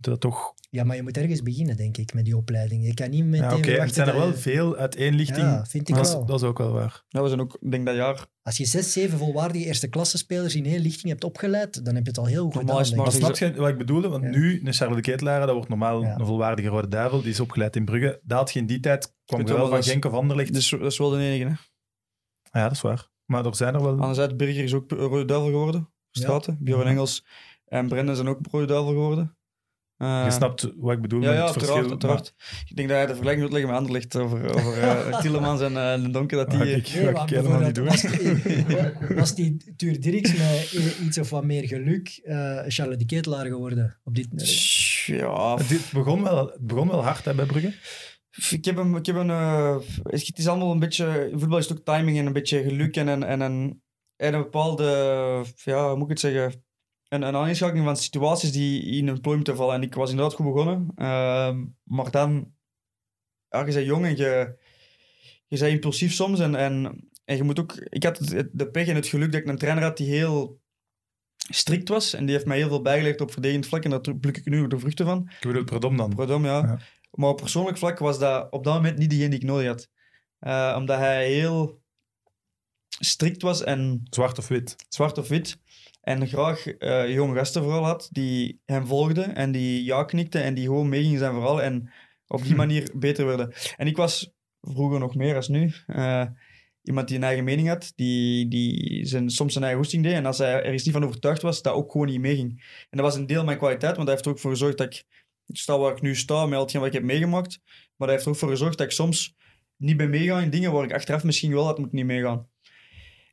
Dat toch... Ja, maar je moet ergens beginnen, denk ik, met die opleiding. Je kan niet meteen Ja, oké. Het zijn er wel je- veel uiteenlichting. Ja, vind ik dat, wel. is, dat is ook wel waar. ja, we zijn ook, denk dat jaar... Als je zes, zeven volwaardige eerste klasse spelers in één lichting hebt opgeleid, dan heb je het al heel goed Normaal gedaan. Maar ik. snap je wat ik bedoelde? Want Ja. nu, een Charles de Ketelaar, dat wordt normaal Ja. een volwaardige Rode Duivel, die is opgeleid in Brugge. Dat had je in die tijd, kwam wel, wel van Genk of Anderlecht. Dus, dat is wel de enige, hè. Ja, dat is waar. Maar er zijn er wel... Anderzijds, Birger is ook Rode Duivel geworden. Straten. Bjorn. Engels en Brendan zijn ook Rode Duivel geworden. Eh, je snapt wat ik bedoel Ja, met ja, het verschil. uiteraard, uiteraard. Ik denk dat hij de vergelijking moet leggen met Anderlecht over, over eh, Tielemans en eh, de Donker. Dat die, Ah, ik, Nee, ik helemaal niet doen. Was, was die Tuur Dirks met iets of wat meer geluk eh, Charles de Ketelaar geworden? Op dit, ja, Het dit begon wel, het begon wel hard hè, bij Brugge. ik heb een... Ik heb een het is allemaal een beetje... Voetbal is ook timing en een beetje geluk en een, en een, en een bepaalde... Ja, hoe moet ik het zeggen? Een, een aanschakeling van situaties die in een plooi moeten vallen. En ik was inderdaad goed begonnen. Ehm, maar dan... Ja, je bent jong en je... Je bent impulsief soms en, en, en je moet ook... Ik had het- de pech en het geluk dat ik een trainer had die heel strikt was. En die heeft mij heel veel bijgelegd op verdedigend vlak. En daar pluk ik nu de vruchten van. Ik bedoel, Predom dan. Ja. Ja. Maar op persoonlijk vlak was dat op dat moment niet degene die ik nodig had. Eh, omdat hij heel strikt was en Zwart of wit. zwart of wit. En graag jonge gasten vooral had die hem volgden en die ja knikten en die gewoon meegingen zijn verhaal en op die manier beter werden. En ik was vroeger nog meer als nu. eh, iemand die een eigen mening had, die, die zijn, soms zijn eigen hoesting deed. En als hij ergens niet van overtuigd was, dat ook gewoon niet meeging. En dat was een deel van mijn kwaliteit, want hij heeft er ook voor gezorgd dat ik sta waar ik nu sta, met al hetgeen wat ik heb meegemaakt. Maar hij heeft er ook voor gezorgd dat ik soms niet ben meegaan in dingen waar ik achteraf misschien wel had moeten niet meegaan.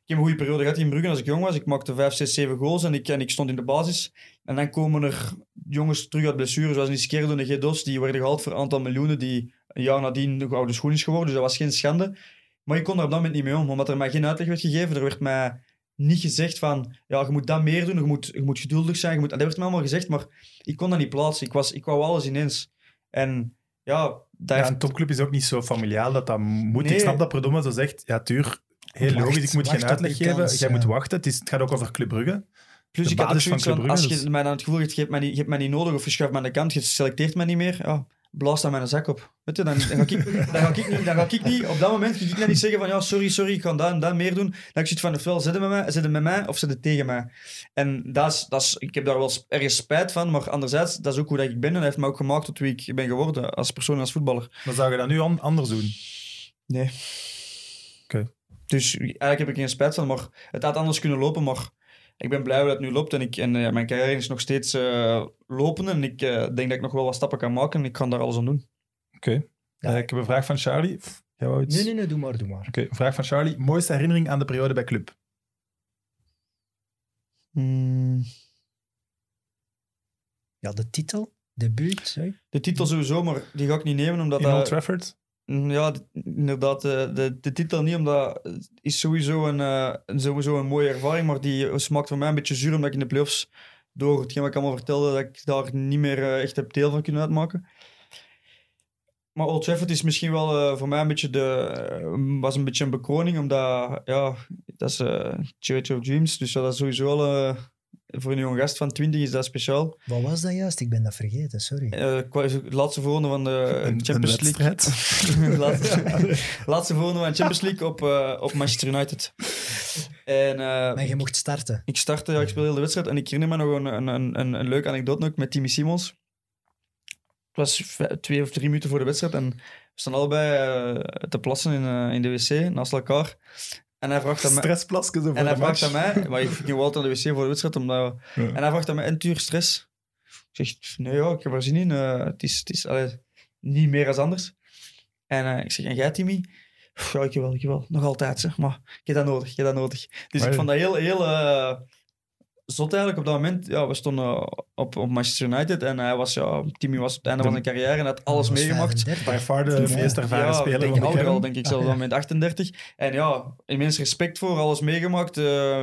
Ik heb een goede periode gehad in Brugge als ik jong was. Ik maakte 5, 6, 7 goals en ik, en ik stond in de basis. En dan komen er jongens terug uit blessures, zoals Niskerdo en Gedos, die werden gehaald voor een aantal miljoenen, die een jaar nadien nog oude schoen is geworden. Dus dat was geen schande. Maar ik kon er op dat moment niet mee om, omdat er mij geen uitleg werd gegeven. Er werd mij niet gezegd van, ja, je moet dat meer doen, je moet, je moet geduldig zijn. Je moet, dat werd me allemaal gezegd, maar ik kon dat niet plaatsen. Ik, was, ik wou alles ineens. En ja, Ja, een topclub is ook niet zo familiaal dat dat moet. Nee. Ik snap dat Predom zo zegt, ja, tuur, heel Wacht, logisch, ik moet geen uitleg geven. kans, Jij ja. moet wachten. Het, is, het gaat ook over Club Brugge. Plus de ik had van Club Brugge, als je mij dan het gevoel hebt, je hebt mij niet, je hebt mij niet nodig of je schuift mij aan de kant, je selecteert mij niet meer, ja, blaas dan mijn zak op. Weet je, dan, dan, ga ik, dan, ga ik niet, dan ga ik niet, op dat moment ga ik dan niet zeggen van, ja, sorry, sorry, ik ga dat en dat meer doen. Dan ik zoiets van, ofwel zitten met mij, zitten met mij of zitten tegen mij. En dat is, dat is, ik heb daar wel ergens spijt van, maar anderzijds, dat is ook hoe dat ik ben en dat heeft me ook gemaakt tot wie ik ben geworden als persoon en als voetballer. Dan zou je dat nu an- anders doen. Nee. Oké. Dus eigenlijk heb ik geen spijt van, maar het had anders kunnen lopen, maar ik ben blij dat het nu loopt en, ik, en eh, mijn carrière is nog steeds eh lopende en ik eh, denk dat ik nog wel wat stappen kan maken en ik kan daar alles aan doen. Oké. Ja. Eh, ik heb een vraag van Charlie. Jij wou iets? Nee, nee, nee, doe maar, doe maar. Oké, een vraag van Charlie. Mooiste herinnering aan de periode bij Club? Ja, de titel, debuut. De titel sowieso, maar die ga ik niet nemen omdat In Old dat... Trafford? Mm, Ja, inderdaad, de, de, de titel niet, omdat is sowieso een, eh, een- sowieso een mooie ervaring, maar die smaakt voor mij een beetje zuur, omdat ik in de playoffs, door hetgeen wat ik allemaal vertelde, dat ik daar niet meer eh, echt heb deel van kunnen uitmaken. Maar Old Trafford is misschien wel eh, voor mij een beetje de, eh, was een beetje een bekroning, omdat, ja, dat is Church of Dreams, dus dat is sowieso wel, eh, voor een jonge gast van 20 is dat speciaal. Wat was dat juist? Ik ben dat vergeten, sorry. Eh, qua- het laatste voorronde van de Een- Champions een League. laatste, laatste voorronde van de Champions League op, eh, op Manchester United. En eh, Maar je mocht starten. ik startte, ja, ik speelde heel de wedstrijd en ik herinner me nog een, een, een, een, leuke anekdote ook met Timmy Simons. Het was twee of drie minuten voor de wedstrijd en we stonden allebei te plassen in, eh, in de wc naast elkaar. En hij vraagt aan mij... Stressplasjes En hij vraagt aan mij, maar ik ging wel altijd naar de wc voor de wedstrijd, omdat, Ja. en hij vraagt aan mij, en tuur stress? Ik zeg, nee ja, ik heb er zin in, eh, het is, het is allee, niet meer als anders. En eh, ik zeg, en jij Timmy? "Pff, Ja, ik wel, ik wel, nog altijd, zeg, maar ik heb dat nodig, ik heb dat nodig. Dus Maar- ik vond dat heel, heel, eh, zot eigenlijk op dat moment. Ja, we stonden op, op Manchester United en hij was, ja, Timmy was op het einde van zijn carrière en had alles Dat meegemaakt. 35. By far de Ja. meest ervaren ja, speler denk, van de ouder al, denk ik zelfs, Ah, ja. al met 38. En ja, immens respect voor, alles meegemaakt. eh,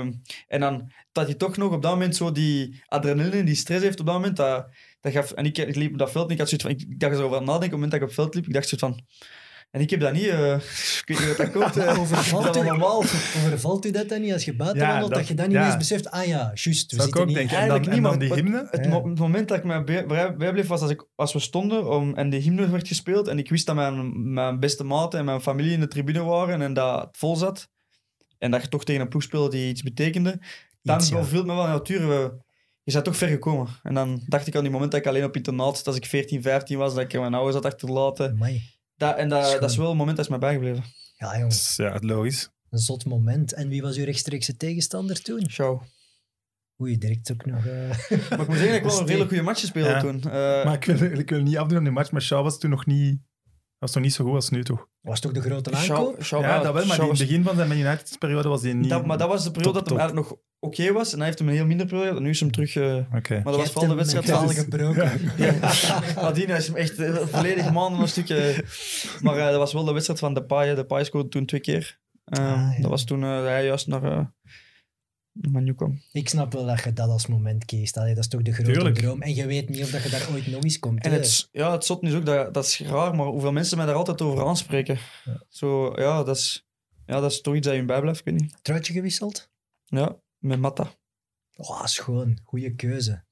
en dan dat hij toch nog op dat moment zo die adrenaline, die stress heeft op dat moment, dat, dat gaf... En ik, ik liep op dat veld en ik had zoiets van... Ik dacht erover aan het nadenken, op het moment dat ik op het veld liep, ik dacht zo van... En ik heb dat niet... eh, ik weet niet wat dat komt. Overvalt dat u, overvalt dat dan niet als je buiten Ja, wandelt, dat, dat- je dan niet ja. eens beseft, ah ja, juist, we Zou zitten. En dan, Eigenlijk en niet, die hymne. Het, Ja. mo- het moment dat ik mij bij- bij- bijbleef was als, ik, als we stonden om, en de hymne werd gespeeld en ik wist dat mijn, mijn beste maten en mijn familie in de tribune waren en dat het vol zat en dat je toch tegen een ploeg speelde die iets betekende, dan Iets, viel me wel, ja, natuurlijk, we- je bent toch ver gekomen. En dan dacht ik aan die moment dat ik alleen op internaat zat, als ik 14, 15 was, dat ik mijn ouders had achterlaten. Amai. Dat, en dat, Schoon. dat is wel een moment dat is mij bijgebleven. Ja, jongens, Dus ja, logisch. een zot moment. En wie was uw rechtstreekse tegenstander toen? Ciao. Oei, direct ook nog... eh, Maar ik moet zeggen dat ik wel een redelijk goede match speelde Ja. toen. Eh, Maar ik wil, ik wil niet afdoen aan die match, maar Shaw was toen nog niet... Was nog niet zo goed als nu, toch? was toch de grote aankoop? Ja, dat wel, maar in het begin van zijn Man United-periode was hij niet... Dat, maar dat was de periode Top, dat eigenlijk nog oké was. En hij heeft hem een heel minder periode. En nu is hem terug... eh, Oké. maar dat was vooral de wedstrijd van... van... gebroken. Ja. Nadien is hem echt eh, volledig maanden een stukje... Maar eh, dat was wel de wedstrijd van Depay. Depay scoorde toen twee keer. Eh, Ah, ja. Dat was toen eh, hij juist naar Ik snap wel dat je dat als moment kiest. Allee, dat is toch de grote Tuurlijk. droom. En je weet niet of dat je daar ooit nog eens komt. En hè. het, ja, het zot is ook, dat, dat is raar, maar hoeveel mensen mij daar altijd over aanspreken. Zo, ja, dat is, ja, dat is toch iets dat je bijblijft, ik weet niet. Truitje gewisseld? Ja, met Matta. Oh, schoon. Goeie keuze.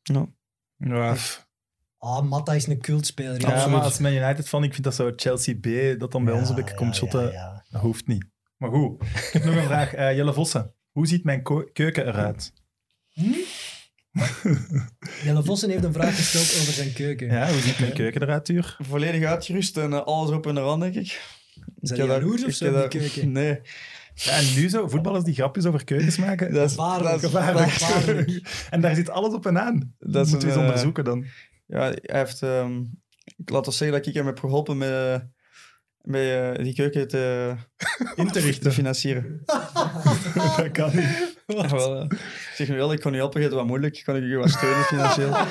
Ja, f- Ah, Matta is een cultspeler. ja, maar als Man United van, ik vind dat zo Chelsea B, dat dan bij ons een beetje komt shotten, Ja, ja. dat hoeft niet. Maar goed, ik heb nog een vraag. Eh, Jelle Vossen, hoe ziet mijn keuken eruit? Jelle Vossen heeft een vraag gesteld over zijn keuken. Ja, hoe ziet mijn keuken eruit, Tuur? Volledig uitgerust en eh, alles op en eraan, denk ik. Zijn heb jaloers of zo, die keuken? Nee. Ja, en nu zo, voetballers die grapjes over keukens maken, Dat is, Gevaarlijk. en daar zit alles op en aan. Dat, moeten we eens een, eh, onderzoeken dan. Ja, hij heeft... ehm, ik laat ons zeggen dat ik hem heb geholpen met, eh, met eh, die keuken te, In te te richten. financieren. dat kan niet. Ja, wel, eh. Ik zeg nu wel, ik kan u helpen, het is wat moeilijk. Kan ik u wat steunen financieel? Gaan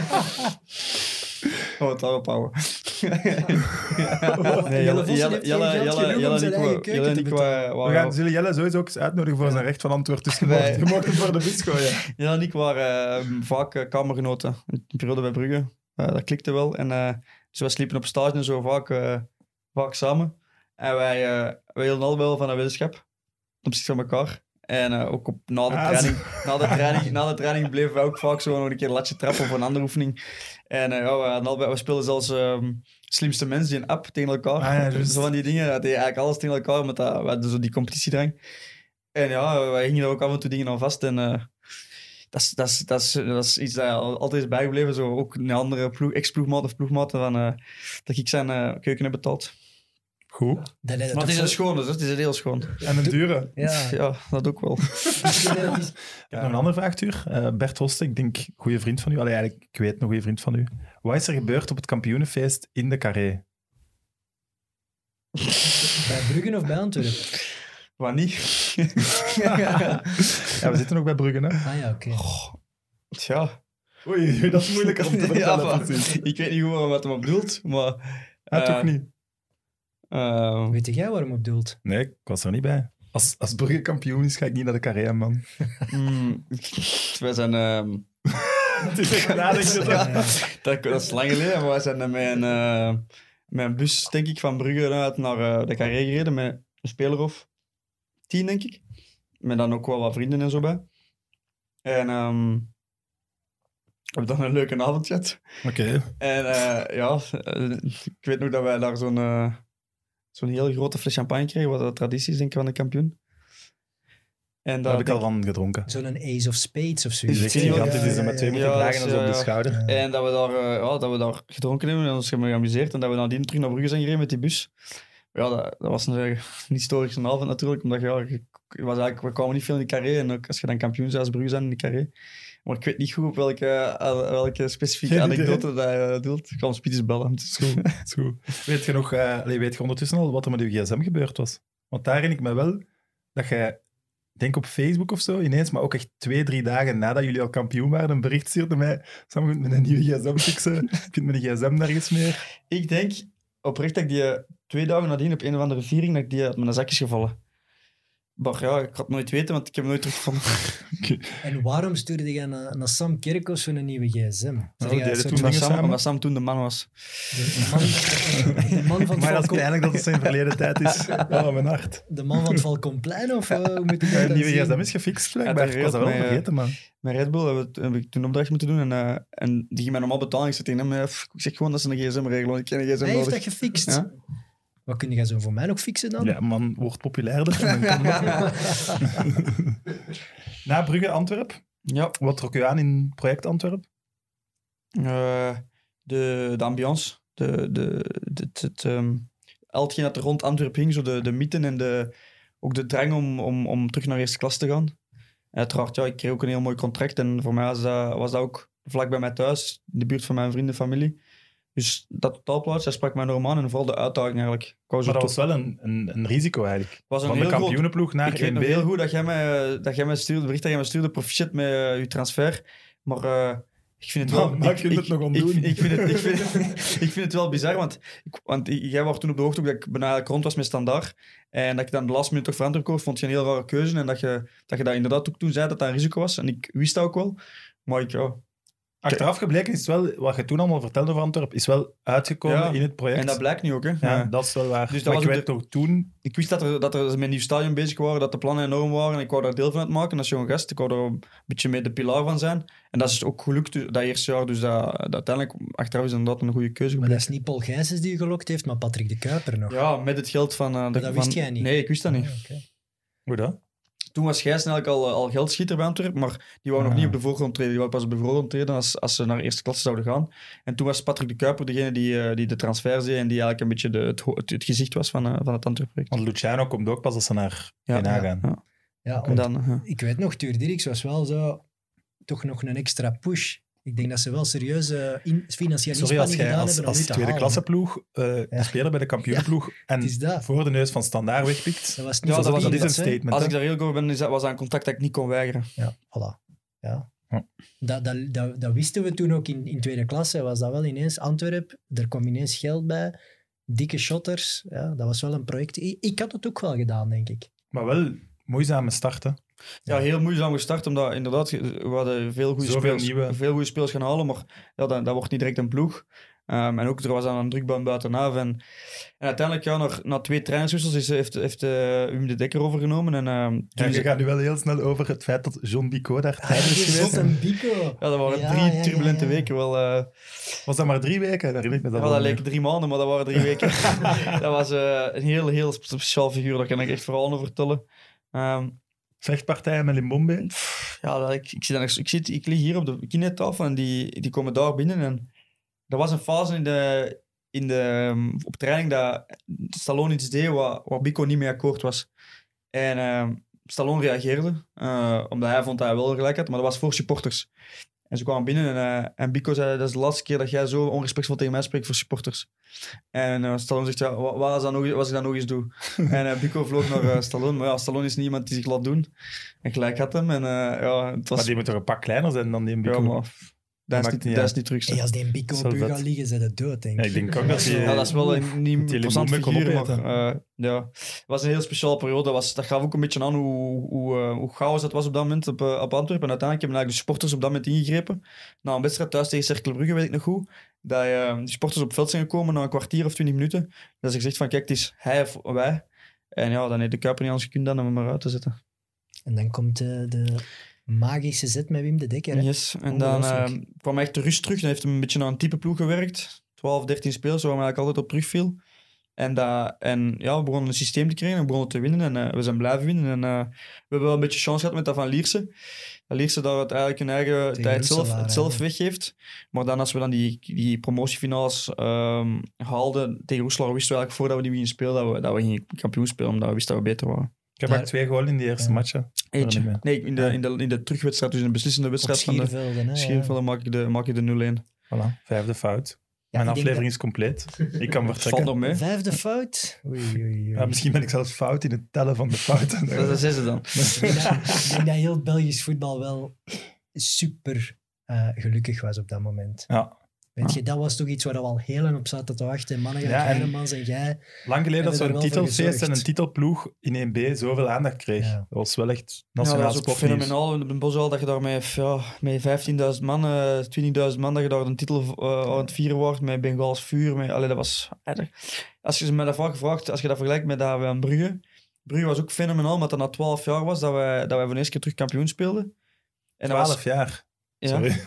we het daarop houden. Nee, Jelle en ik te ik We waren- gaan zullen Jelle sowieso ook eens uitnodigen voor zijn recht van antwoord. Dus je mocht, hem voor de bus gooien. Jelle en ik waren eh, vaak eh, kamergenoten. In de periode bij Brugge. Eh, dat klikte wel. En, eh, dus wij sliepen op stage en zo vaak, eh, vaak samen. En wij, eh wij hielden al wel van een weddenschap. Ten opzichte van elkaar. En eh, ook op, na, de Ah, training, na, de training, na de training bleven we ook vaak zo nog een keer een latje trappen of een andere oefening. En eh, ja, we, we speelden zelfs ehm, slimste mensen die een app tegen elkaar. Ah, ja, zo van die dingen. Dat deed eigenlijk alles tegen elkaar, met dat, we zo die competitiedrang. En ja, wij gingen er ook af en toe dingen aan vast. En dat, is, dat, is, dat, is, dat is iets dat al- altijd is bijgebleven. Zo ook een andere ploeg, ex-ploegmaat of ploegmaat van, dat ik zijn keuken heb betaald. Goed. Dat is Maar het is een dus het is een heel schoon. En een dure. Ja. Ja, dat ook wel. Ik heb nog een andere vraag, Tuur. Eh, Bert Hoste, ik denk goede vriend van u. Allee, eigenlijk, ik weet een goede vriend van u. Wat is er gebeurd op het kampioenenfeest in de Carré? Bij Bruggen of bij Antwerpen? Wat niet? Ja, we zitten nog bij Brugge, hè? Ah ja, oké. Tja. Oei, dat is moeilijker om te Ja, vertellen. maar ik weet niet hoe wat hem op bedoelt, maar... Ah, eh, toch niet? Eh, Weet jij waarom op doelt? Nee, ik was er niet bij. Als, als Brugge kampioen is, ga ik niet naar de Carré, man. mm, wij zijn... ehm, Het is echt nadenken. ja, dat, dat is lang geleden, maar wij zijn met een, eh, met een bus, denk ik, van Brugge uit naar eh, de Carré gereden met een speler of tien, denk ik. Met dan ook wel wat vrienden en zo bij. En ehm we hebben dan een leuke avond gehad. Oké. En eh, ja, ik weet nog dat wij daar zo'n zo'n heel grote fles champagne kregen, wat de traditie is, denk ik, van de kampioen. En Daar heb ik al van gedronken. Zo'n Ace of Spades of Is zoiets. Zeker heel- gigantisch is er met twee ja, moeten dragen is, en zo op de eh, schouder. Ja. En dat we daar, eh, ja, dat we daar gedronken hebben en ons hebben geamuseerd. En dat we nadien terug naar Brugge zijn gereden met die bus. Ja, dat, dat was een, eh, een historische avond natuurlijk. Omdat ja, was eigenlijk, we kwamen niet veel in de carré. En ook als je dan kampioen bent als Brugge zijn in de carré. Maar ik weet niet goed op welke, eh, welke specifieke Geen idee. anekdote dat je uh, doelt. Ik ga hem bellen. Is goed, is goed. Weet je nog, eh, weet je ondertussen al wat er met uw gsm gebeurd was? Want daar herinner ik me wel dat jij ik denk op Facebook of zo ineens, maar ook echt twee, drie dagen nadat jullie al kampioen waren, een bericht stuurde mij, Sam, je kunt met een nieuwe gsm fixen, je kunt met een gsm nergens meer. Ik denk oprecht dat ik die eh, twee dagen nadien op een of andere viering, dat ik die uit mijn zak is gevallen. Maar ja, ik had het nooit weten, want ik heb nooit teruggevonden. En waarom stuurde je naar, naar Sam Kerkhoffs voor een nieuwe gsm? Jij soort toen Sam, samen? omdat Sam toen de man was. de man, de man van het Maar dat is eigenlijk dat het zijn verleden tijd is. Oh, mijn hart. de man van het of eh, hoe moet ik Ja, dat een dan nieuwe zien? gsm is gefixt, blijkbaar. dat Ik was dat wel vergeten, man. Met Red Bull hebben we- heb ik toen opdracht moeten doen. En, eh, en die ging mij normaal betalen. Ik zei tegen hem, eh, ik zeg gewoon dat ze een gsm regelen. want Ik ken een gsm Hij heeft nodig. dat gefixt. Ja. Wat kun je zo voor mij nog fixen dan? Ja, man, wordt populairder. en dan kan dat. Na Brugge, Antwerp. Ja, Wat trok u aan in project Antwerp? eh, de, de ambiance. De, de, de, het, het, ehm, al hetgeen dat er rond Antwerpen hing. Zo de, de mythen en de, ook de drang om, om, om terug naar eerste klas te gaan. En uiteraard, ja, ik kreeg ook een heel mooi contract. En voor mij was dat, was dat ook vlak bij mij thuis. In de buurt van mijn vrienden en familie. Dus dat totaalplaatje, dat sprak mij enorm aan. En vooral de uitdaging eigenlijk. Ik Maar dat was wel een, een, een risico eigenlijk. was een Van de kampioenenploeg naar ik weet 1B. nog heel goed dat jij mij, dat jij mij stuurde, bericht dat jij mij stuurde, proficiat met eh, je transfer. Maar eh, ik vind het wel... Ik, je kunt het ik- nog ik, ontdoen. ik, vind het, ik, vind, ik vind het wel bizar, want, ik, want jij was toen op de hoogte dat ik bijna rond was met standaard. En dat ik dan de laatste minuut toch Antwerpen koos, vond je een heel rare keuze. En dat je dat, je dat inderdaad ook toen zei dat dat een risico was. En ik wist dat ook wel. Maar ik, ja. Achteraf gebleken is het wel, wat je toen allemaal vertelde over Antwerp, is wel uitgekomen Ja, in het project. En dat blijkt nu ook, hè. ja, Ja. dat is wel waar. Dus dat maar was ik toch toen... Ik wist dat er, dat er met een nieuw stadion bezig waren, dat de plannen enorm waren. En ik wou daar deel van uitmaken als jonge gast. Ik wou er een beetje mee de pilaar van zijn. En dat is ook gelukt dus, dat eerste jaar. Dus dat, dat uiteindelijk, achteraf is inderdaad een goede keuze Maar dat is niet Paul Gijsens die je gelokt heeft, maar Patrick de Kuiper nog. Ja, met het geld van... eh, de, dat wist van- jij niet? Nee, ik wist dat niet. Ah, oké. Hoe dat? Toen was Gijs eigenlijk al, al geldschieter bij Antwerpen, maar die wou nog Ah. niet op de voorgrond treden. Die wou pas op de voorgrond treden als, als ze naar eerste klasse zouden gaan. En toen was Patrick de Kuiper degene die, eh, die de transfer deed en die eigenlijk een beetje de, het, het, het gezicht was van, eh, van het Antwerpen-project. Want Luciano komt ook pas als ze naar Ja, gaan. ja. Ja, En dan, eh, ik weet nog, Tuur Dirks was wel zo toch nog een extra push. Ik denk dat ze wel serieuze in, financiële Sorry, als inspanningen jij gedaan als, tweede klasse ploeg eh Ja. speler bij de kampioenenploeg en het is dat. voor de neus van standaard wegpikt, Dat was Ja, niet dat voor was- dat is een statement. als ik daar heel over ben, is dat, was dat een contact dat ik niet kon weigeren. Ja, voilà. Ja. Ja. Dat, dat, dat, dat wisten we toen ook in, in tweede klasse. Was dat wel ineens Antwerp. Er kwam ineens geld bij. Dikke shotters. Ja, dat was wel een project. Ik, ik had het ook wel gedaan, denk ik. Maar wel moeizame starten. Ja, heel moeizaam gestart, omdat inderdaad, we hadden veel goede, Zoveel nieuwe. veel goede spelers gaan halen, maar ja, dat, dat wordt niet direct een ploeg. Ehm, en ook, er was dan een drukbaan buitenaf. En, en uiteindelijk, ja, na, na twee trainerswissels is, heeft, heeft Wim de Dekker overgenomen. En, ehm, toen Ja, is- je gaat nu wel heel snel over het feit dat John Bico daar tijdens is Zot geweest. een bico. ja, dat waren Ja, drie ja, turbulente ja. weken. Wel, eh, Was dat maar drie weken? Daar herinner ik me dat ja, wel dat leken drie maanden, maar dat waren drie weken. dat was eh, een heel, heel speciaal figuur, daar kan ik echt verhalen over vertellen. Ehm, Vechtpartijen met Limbombe. ja, ik, ik, zit dan, ik, zit, ik lig hier op de kinetafel en die, die komen daar binnen. En er was een fase in de, in de, ehm, op training dat Stallone iets deed waar, waar Bico niet mee akkoord was. En ehm, Stallone reageerde, eh, omdat hij vond dat hij wel gelijk had, maar dat was voor supporters. En ze kwamen binnen en, eh, en Bico zei, dat is de laatste keer dat jij zo onrespectvol tegen mij spreekt voor supporters. En eh, Stallone zegt, ja, wat, wat als, dat nog, wat als ik dat nog eens doe? en eh, Bico vloog naar eh, Stallone, maar ja, Stallone is niet iemand die zich laat doen. En gelijk had hem. En ja, het was... Maar die moet toch een pak kleiner zijn dan die in ja, maar dat is niet, niet dat uit. is niet terug. Hey, als die een bico op u gaat liggen, zijn het dood, denk Ja, ik. ik denk ook dat die- Ja, dat is wel een niet interessant figuur, maar eh, ja. Het was een heel speciale periode. Dat, was, dat gaf ook een beetje aan hoe, hoe, eh, hoe chaos dat was op dat moment op, eh, op Antwerpen. En uiteindelijk hebben eigenlijk de supporters op dat moment ingegrepen. Na een wedstrijd thuis tegen Cercle Brugge, weet ik nog goed, dat eh, die supporters op het veld zijn gekomen na een kwartier of twintig minuten. Dat ze gezegd van, kijk, het is hij of wij. En ja, dan heeft de Kuiper niet anders gekund dan om hem eruit te zetten. En dan komt de magische zet met Wim de Dekker. hè. Yes. En dan eh, kwam echt de rust terug. Dan heeft hij een beetje naar een type ploeg gewerkt. 12, 13 spelers, waar hij eigenlijk altijd op terugviel. En, dat, en ja, we begonnen een systeem te krijgen en we begonnen te winnen. En eh, we zijn blijven winnen. En eh, we hebben wel een beetje chance gehad met dat van Lierse. Dat Lierse dat het eigenlijk een eigen Tegen tijd zelf, het zelf weggeeft. Maar dan als we dan die, die promotiefinales ehm, haalden tegen Roeselaar, wisten we eigenlijk voordat we die gingen spelen dat we, dat we gingen kampioen spelen, omdat we wisten dat we beter waren. Ik heb ook twee goals in die eerste Ja. matchen. Eentje. Nee, in de, in, de, in de terugwedstrijd, dus in de beslissende wedstrijd van de Schiervelden. maak ik de, maak ik de 0-1. Voilà, vijfde fout. Mijn aflevering is compleet. Ik kan vertrekken. mee. Vijfde fout? Oei, oei, oei. Ja, misschien ben ik zelfs fout in het tellen van de fouten. Dat is het dan. Ik denk dat- ik denk dat heel Belgisch voetbal wel super eh, gelukkig was op dat moment. Ja. Weet je, dat was toch iets waar we al heel lang op zaten te wachten. Mannen, Ja, en- Hermans en jij. Lang geleden dat zo'n titelfeest en een titelploeg in 1B zoveel aandacht kreeg. Ja. Dat was wel echt Ja, nationaal dat is ook fenomenaal in de Bosuil dat je daar met, ja, met 15.000 man, eh 20.000 man, dat je daar een titel eh, aan het vieren wordt met Bengaals vuur. Met, allee, dat was, eh, dat- als je me daarvan gevraagd, als je dat vergelijkt met dat we aan Brugge, Brugge was ook fenomenaal, omdat dat na 12 jaar was dat wij, dat wij voor de eerste keer terug kampioen speelden. En dat 12 was, jaar. ja, Sorry.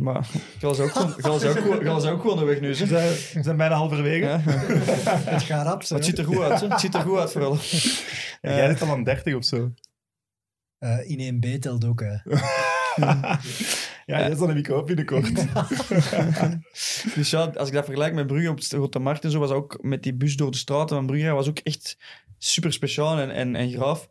maar je was ook was ook was ook gewoon de weg nu. Zeg. zijn, we zijn bijna halverwege. Ja. Het gaat rap, het ziet er goed uit. Hè. Het ziet er goed uit vooral. En jij zit al aan 30 of zo. Eh, in 1B telt ook. hè. Ja, jij zal een week op binnenkort. Dus ja, als ik dat vergelijk met Brugge op de Grote Markt en zo, was ook met die bus door de straten van Brugge, was ook echt super speciaal en, en, en graaf.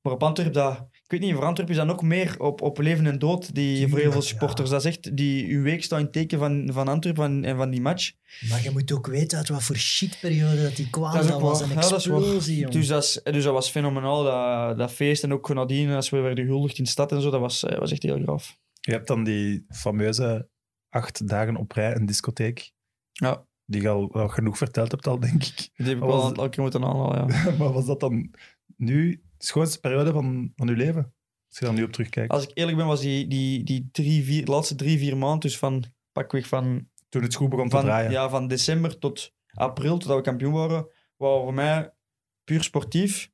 Maar op Antwerpen, dat, ik weet niet, voor Antwerpen is dat nog meer op, op leven en dood, die, voor heel veel Tuurlijk, supporters. Dat is echt, die, uw week staat in het teken van, van Antwerpen van, en van die match. Maar je moet ook weten uit wat voor shitperiode dat die kwam. Dat Dat, ook was een Ja, dat explosie. Dus dat, is, dus dat was fenomenaal, dat, dat feest. En ook nadien, als we werden gehuldigd in de stad en zo, dat was, eh, was echt heel graaf. Je hebt dan die fameuze acht dagen op rij een discotheek. Ja. Die je al wel genoeg verteld hebt al, denk ik. Die heb ik wel een keer moeten aanhalen, ja. maar was dat dan nu de schoonste periode van, van je leven? Als je daar nu op terugkijkt. Als ik eerlijk ben, was die, die, die drie, vier, laatste drie, vier maanden, dus van pakweg van Toen het goed begon te van, draaien. ja, van december tot april, totdat we kampioen waren, waren voor mij puur sportief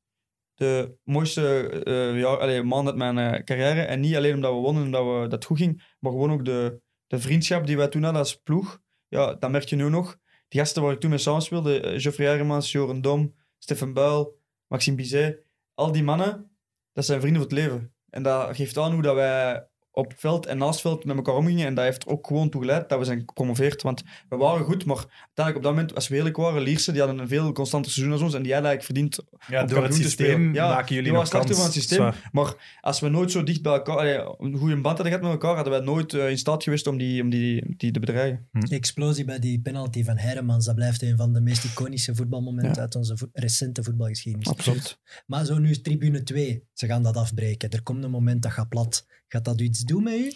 de mooiste eh jaar, allee, maand uit mijn eh, carrière. En niet alleen omdat we wonnen en dat, we, dat het goed ging, maar gewoon ook de, de vriendschap die wij toen hadden als ploeg. Ja, dat merk je nu nog. Die gasten waar ik toen mee samenspeelde, eh, Geoffrey Hermans, Joren Dom, Stefan Buil, Maxime Bizet, al die mannen, dat zijn vrienden voor het leven. En dat geeft aan hoe dat wij op veld en naast veld met elkaar omgingen. En dat heeft er ook gewoon toe geleid dat we zijn gepromoveerd. Want we waren goed, maar uiteindelijk op dat moment, als we eerlijk waren, Lierse, die hadden een veel constanter seizoen als ons. En die hadden eigenlijk verdiend Ja, om door het systeem spelen. Ja, maken jullie die nog kans. van het systeem. Zwaar. Maar als we nooit zo dicht bij elkaar, allee, een goede band hadden gehad met elkaar, hadden wij nooit eh, in staat geweest om die, om die, die te bedreigen. De explosie bij die penalty van Hermans, dat blijft een van de meest iconische voetbalmomenten Ja. uit onze vo- recente voetbalgeschiedenis. Absoluut. Maar zo nu is tribune 2. Ze gaan dat afbreken. Er komt een moment dat gaat plat. Gaat dat iets doen met u?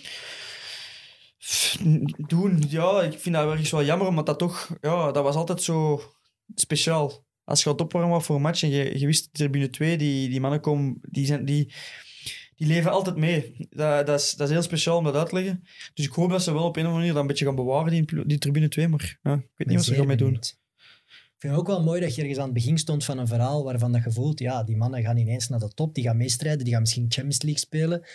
Doen, ja, ik vind dat ergens wel jammer, omdat dat toch, ja, dat was altijd zo speciaal. Als je gaat opwarmen voor een match en je, je wist tribune 2, die, die mannen komen, die, zijn, die, die leven altijd mee. Dat, dat, is, dat is heel speciaal om dat uit te leggen. Dus ik hoop dat ze wel op een of andere manier dat een beetje gaan bewaren, die, die tribune 2, maar ja, ik weet niet wat ze zeer gaan mee doen. Ik vind het ook wel mooi dat je ergens aan het begin stond van een verhaal waarvan dat je voelt, ja, die mannen gaan ineens naar de top, die gaan meestrijden, die gaan misschien Champions League spelen.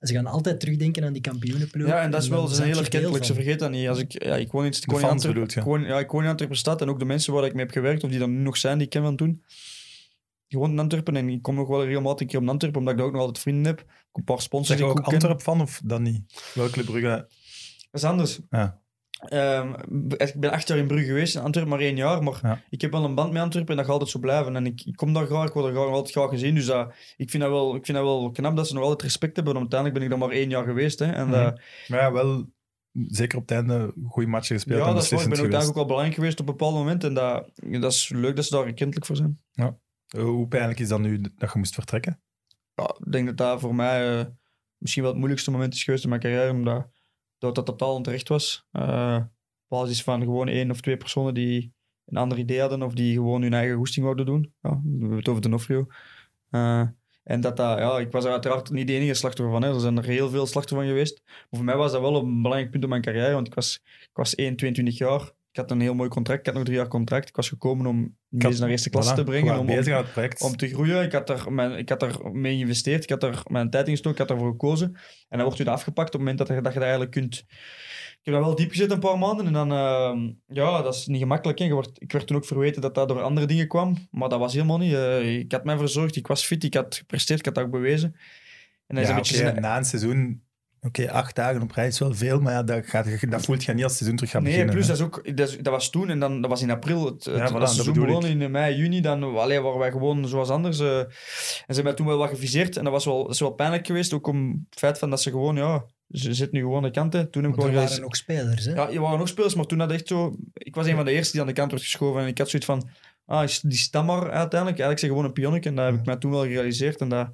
Ze gaan altijd terugdenken aan die kampioenenploeg. Ja, en dat is wel ze heel erkentelijk. Ze van. vergeten dat niet. Als ik, ja, ik woon in, ik woon Antwerpen. Ik woon, ja, ik woon in Antwerpen stad en ook de mensen waar ik mee heb gewerkt, of die dan nu nog zijn, die ik ken van toen. Ik woon in Antwerpen en ik kom nog wel regelmatig een keer op Antwerpen, omdat ik daar ook nog altijd vrienden heb. Ook een paar sponsors Zeg je die ik ook goed ken. Antwerp van of dan niet? Welke Brugge? Dat is anders. Ja. Ehm, ik ben acht jaar in Brugge geweest, in Antwerpen maar één jaar, maar Ja. ik heb wel een band met Antwerpen en dat gaat altijd zo blijven. En ik, ik kom daar graag, ik word er graag, altijd graag gezien, dus dat, ik, vind dat wel, ik vind dat wel knap dat ze nog altijd respect hebben, want uiteindelijk ben ik daar maar één jaar geweest. Hè, en Mhm. dat- Maar ja, wel zeker op het einde goede matchen gespeeld. Ja, en dat is waar. Ik ben ook ook wel belangrijk geweest op een bepaald moment. En dat, dat is leuk dat ze daar erkentelijk voor zijn. Eh, Hoe pijnlijk is dat nu dat je moest vertrekken? Ja, ik denk dat dat voor mij eh, misschien wel het moeilijkste moment is geweest in mijn carrière. Omdat dat, dat totaal onterecht was. Op basis van gewoon één of twee personen die een ander idee hadden. Of die gewoon hun eigen goesting wouden doen. Ja, we hebben het over de Nofrio. Eh, en dat dat, ja, ik was er uiteraard niet de enige slachtoffer van. Hè. Er zijn er heel veel slachtoffers van geweest. Maar voor mij was dat wel een belangrijk punt in mijn carrière. Want ik was, ik was 1, 22 jaar. Ik had een heel mooi contract. Ik had nog drie jaar contract. Ik was gekomen om deze naar eerste klasse Voilà, te brengen. Om, om, bezig aan het project. om te groeien. Ik had, daar mijn, ik had daar mee geïnvesteerd. Ik had daar mijn tijd in gestoken. Ik had daarvoor gekozen. En dan wordt u dat afgepakt op het moment dat je, dat je dat eigenlijk kunt... Ik heb dat wel diep gezet een paar maanden. En dan... ehm, ja, dat is niet gemakkelijk. Hè. Je wordt, ik werd toen ook verweten dat dat door andere dingen kwam. Maar dat was helemaal niet. Eh, ik had mij verzorgd. Ik was fit. Ik had gepresteerd. Ik had dat ook bewezen. En dan is ja, een beetje... na een seizoen, oké, acht dagen op rij is wel veel, maar ja, dat, gaat, dat voelt je niet als het seizoen terug gaat Nee, beginnen. plus hè. dat, is ook, dat, is- dat was toen en dan, dat was in april. Het, het, Ja, voilà, het dat seizoen begon in mei, juni. Dan allee, waren wij gewoon zoals anders. eh. en ze hebben mij toen wel wat geviseerd. En dat was wel, dat is wel pijnlijk geweest. Ook om het feit van dat ze gewoon, ja, ze zit nu gewoon aan de kant. Hè. Toen heb ik Want wel er waren ook spelers, hè? Ja, er waren nog spelers, maar toen had echt zo... Ik was een van de eerste die aan de kant werd geschoven. En ik had zoiets van... Ah, is die stam maar uiteindelijk. Eigenlijk zeg gewoon een pionnetje. En dat heb ik mij toen wel gerealiseerd. En dat,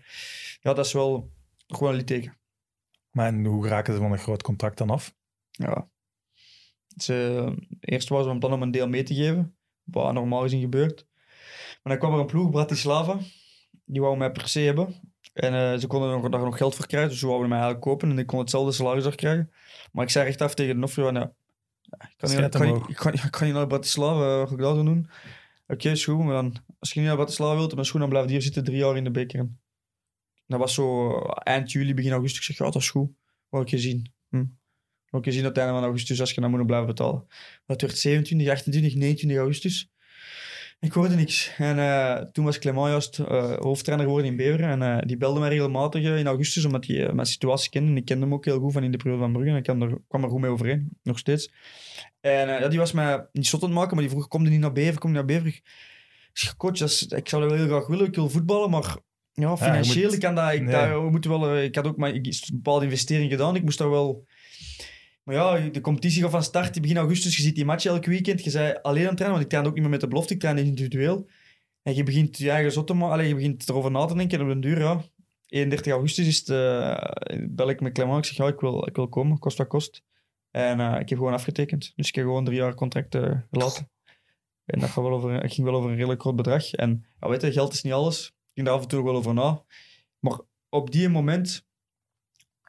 ja, dat is wel gewoon een litteken. Maar en hoe raken ze van een groot contract dan af? Ja. Ze, eerst was hem dan om een deel mee te geven. Wat normaal gezien gebeurt. Maar dan kwam er een ploeg, Bratislava. Die wou mij per se hebben. En eh, ze konden er nog, daar nog geld voor krijgen. Dus ze wouden mij eigenlijk kopen. En ik kon hetzelfde salaris daar krijgen. Maar ik zei echt af tegen de Nofrio. van, Ja, ik kan niet, ik kan, ik, kan, ik kan niet naar Bratislava. eh, Wat ga ik daar doen? Oké, is goed. Maar dan, als je niet naar Bratislava wilt, dan is goed. Dan blijf je hier zitten drie jaar in de beker. Dat was zo eind juli, begin augustus. Ik zeg, ja, dat is goed. Wou ik je zien. Hm. Ook gezien op het einde van augustus als je dan moet blijven betalen. Dat werd 27, 28, 29 augustus. Ik hoorde niks. En eh, toen was Clement juist eh, hoofdtrainer geworden in Beveren. En eh, die belde mij regelmatig in augustus, omdat hij mijn situatie kende. En ik kende hem ook heel goed van in de periode van Brugge. En ik kwam er, kwam er goed mee overeen, nog steeds. En ja, die was mij niet zot aan het maken, maar die vroeg, kom je niet naar Beveren? Kom je naar Beveren? Ik zeg, coach, ik zou wel heel graag willen. Ik wil voetballen, maar ja, financieel, moet- kan dat... Ik, Nee. we moeten wel, eh, ik had ook maar, ik, een bepaalde investering gedaan. Ik moest daar wel... Maar ja, de competitie gaat van start. Begin augustus, je ziet die match elk weekend. Je zei alleen aan het trainen, want ik trainde ook niet meer met de belofte. Ik trainde individueel. En je begint je eigen zot te maken. Je begint erover na te denken. En op den duur, ja. 31 augustus is het, eh, bel ik met Clement. Ik zeg, ja, ik wil, ik wil komen, kost wat kost. En eh, ik heb gewoon afgetekend. Dus ik heb gewoon drie jaar contract gelaten. En dat gaat wel over, ging wel over een redelijk groot bedrag. En ja, weet je, geld is niet alles. Ik ging daar af en toe wel over na. Maar op die moment,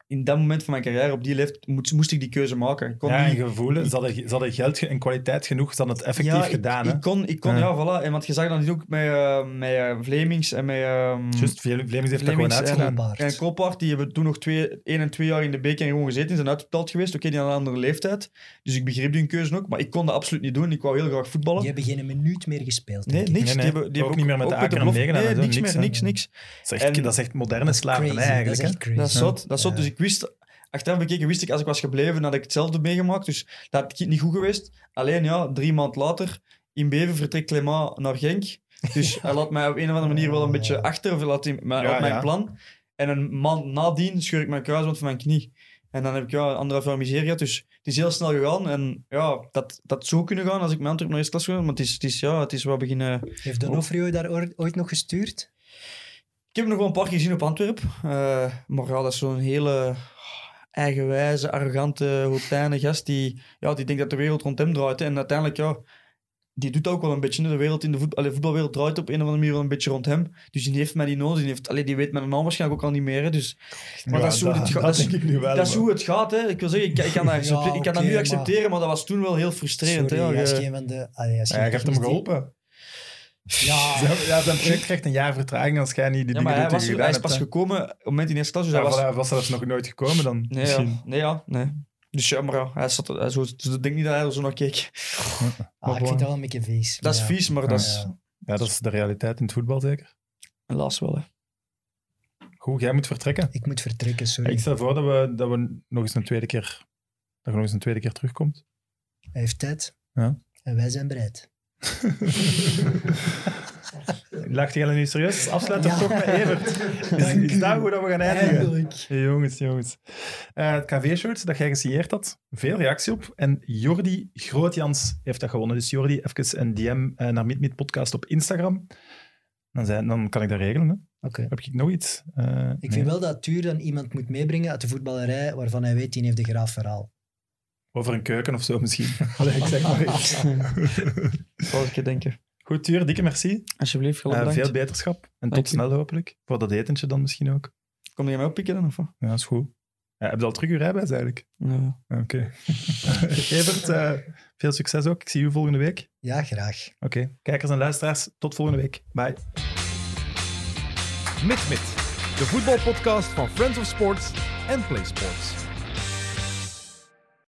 in dat moment van mijn carrière, op die leeftijd, moest, moest ik die keuze maken. Ik kon Ja, niet- en gevoelen, ze hadden, ze hadden geld ge- en kwaliteit genoeg, ze hadden het effectief ja, ik- gedaan. hè? Ik, kon, ik kon, Ja. ja, voilà. En want je zag dan ook met, eh met eh, Vlemings en met... ehm, Juist, Vle- Vlemings heeft dat gewoon Vlemings en- uitgedaan. En Koolpaard, die hebben toen nog twee, één en twee jaar in de beker gewoon gezeten. Die zijn uitbetaald geweest. Oké, die hadden een andere leeftijd. Dus ik begreep die keuze ook. Maar ik kon dat absoluut niet doen. Ik wou heel graag voetballen. Die hebben geen minuut meer gespeeld. Nee, ik. niks. Nee, nee. Die hebben, die Ook hebben niet meer met de Aker en en Nee, niks niks, niks, niks. Dat is echt, En- dat is echt moderne slavernij eigenlijk. Dat is crazy. Dat is zot. Dat is zot. Ja. Dus ik wist... Achteraf bekeken wist ik, als ik was gebleven, had ik hetzelfde meegemaakt. Dus dat had niet goed geweest. Alleen, ja, drie maanden later, in Beven vertrekt Clément naar Genk. Dus hij laat mij op een of andere manier wel een beetje achter, of hij laat hij mij Ja, op mijn ja. plan. En een maand nadien scheur ik mijn kruisband van mijn knie. En dan heb ik ja, anderhalf jaar miserie gehad. Dus het is heel snel gegaan. En ja, dat, dat zou kunnen gaan als ik mijn Antwerp naar eerste klas wil. Maar het is, het is, ja, het is wel beginnen... Heeft Donofrio daar ooit nog gestuurd? Ik heb hem nog wel een paar keer gezien op Antwerp. Eh, maar ja, dat is zo'n hele eigenwijze, arrogante, hotijne gast die, ja, die denkt dat de wereld rond hem draait. hè. En uiteindelijk, ja, die doet dat ook wel een beetje. De wereld in de allee, voetbalwereld draait op een of andere manier wel een beetje rond hem. Dus die heeft mij niet nodig. Die, heeft, allee, die weet mijn naam waarschijnlijk ook al niet meer. Hè. Dus, maar dat is hoe het gaat. Dat, wel. dat is hoe het gaat. Hè. Ik wil zeggen, ik, ik kan dat, Ja, accepteren- ik kan dat nu accepteren, maar dat was toen wel heel frustrerend. Sorry, hè. hij is Je- geen van de... Allee, hij hem geholpen. Ja, Ja, zijn project krijgt een jaar vertraging als jij niet die ja, dingen hij, doet was, hij is pas hebt, gekomen op het moment in eerste klas. Dus hè. hij Ja, was, voilà, was zelfs nog nooit gekomen dan. Nee, misschien. ja. Nee, ja. Nee. Dus ja, maar ja, hij zat, hij zo, dus ik denk niet dat hij er zo naar keek. ah, ik vind dat wel een beetje vies. Dat is Ja. vies, maar dat is Ja. Ja, dat is de realiteit in het voetbal zeker. helaas wel. Hè. Goed, jij moet vertrekken. Ik moet vertrekken, sorry. Ik stel voor dat we, dat we nog eens een tweede keer, dat je nog eens een tweede keer terugkomt. Hij heeft tijd. Ja. En wij zijn bereid. Lacht jij nu serieus afsluiten Ja. toch met Evert? Is, is dat hoe dat we gaan eindigen? Hey, jongens, jongens. Eh, het KV-shirt dat jij gesigneerd had, veel reactie op. En Jordi Grootjans heeft dat gewonnen. Dus Jordi, even een DM eh, naar MidMid Podcast op Instagram. Dan, zijn, dan kan ik dat regelen. Hè. Heb ik nog iets? Eh, Ik vind wel dat Tuur dan iemand moet meebrengen uit de voetballerij waarvan hij weet, die heeft de graaf verhaal. Over een keuken of zo misschien. Allee, ik zeg maar iets. Zal ik je denken. Goed, Tuur, dikke merci. Alsjeblieft, Eh, veel beterschap. En tot snel hopelijk. Voor dat etentje dan misschien ook. Kom je mij oppikken dan? Of wat? Ja, is goed. Ja, heb je al terug je rijbewijs eigenlijk? Ja. Oké. Evert, eh, veel succes ook. Ik zie u volgende week. Ja, graag. Oké, kijkers en luisteraars, tot volgende week. Bye. Mit Mit, de voetbalpodcast van Friends of Sports en Play Sports.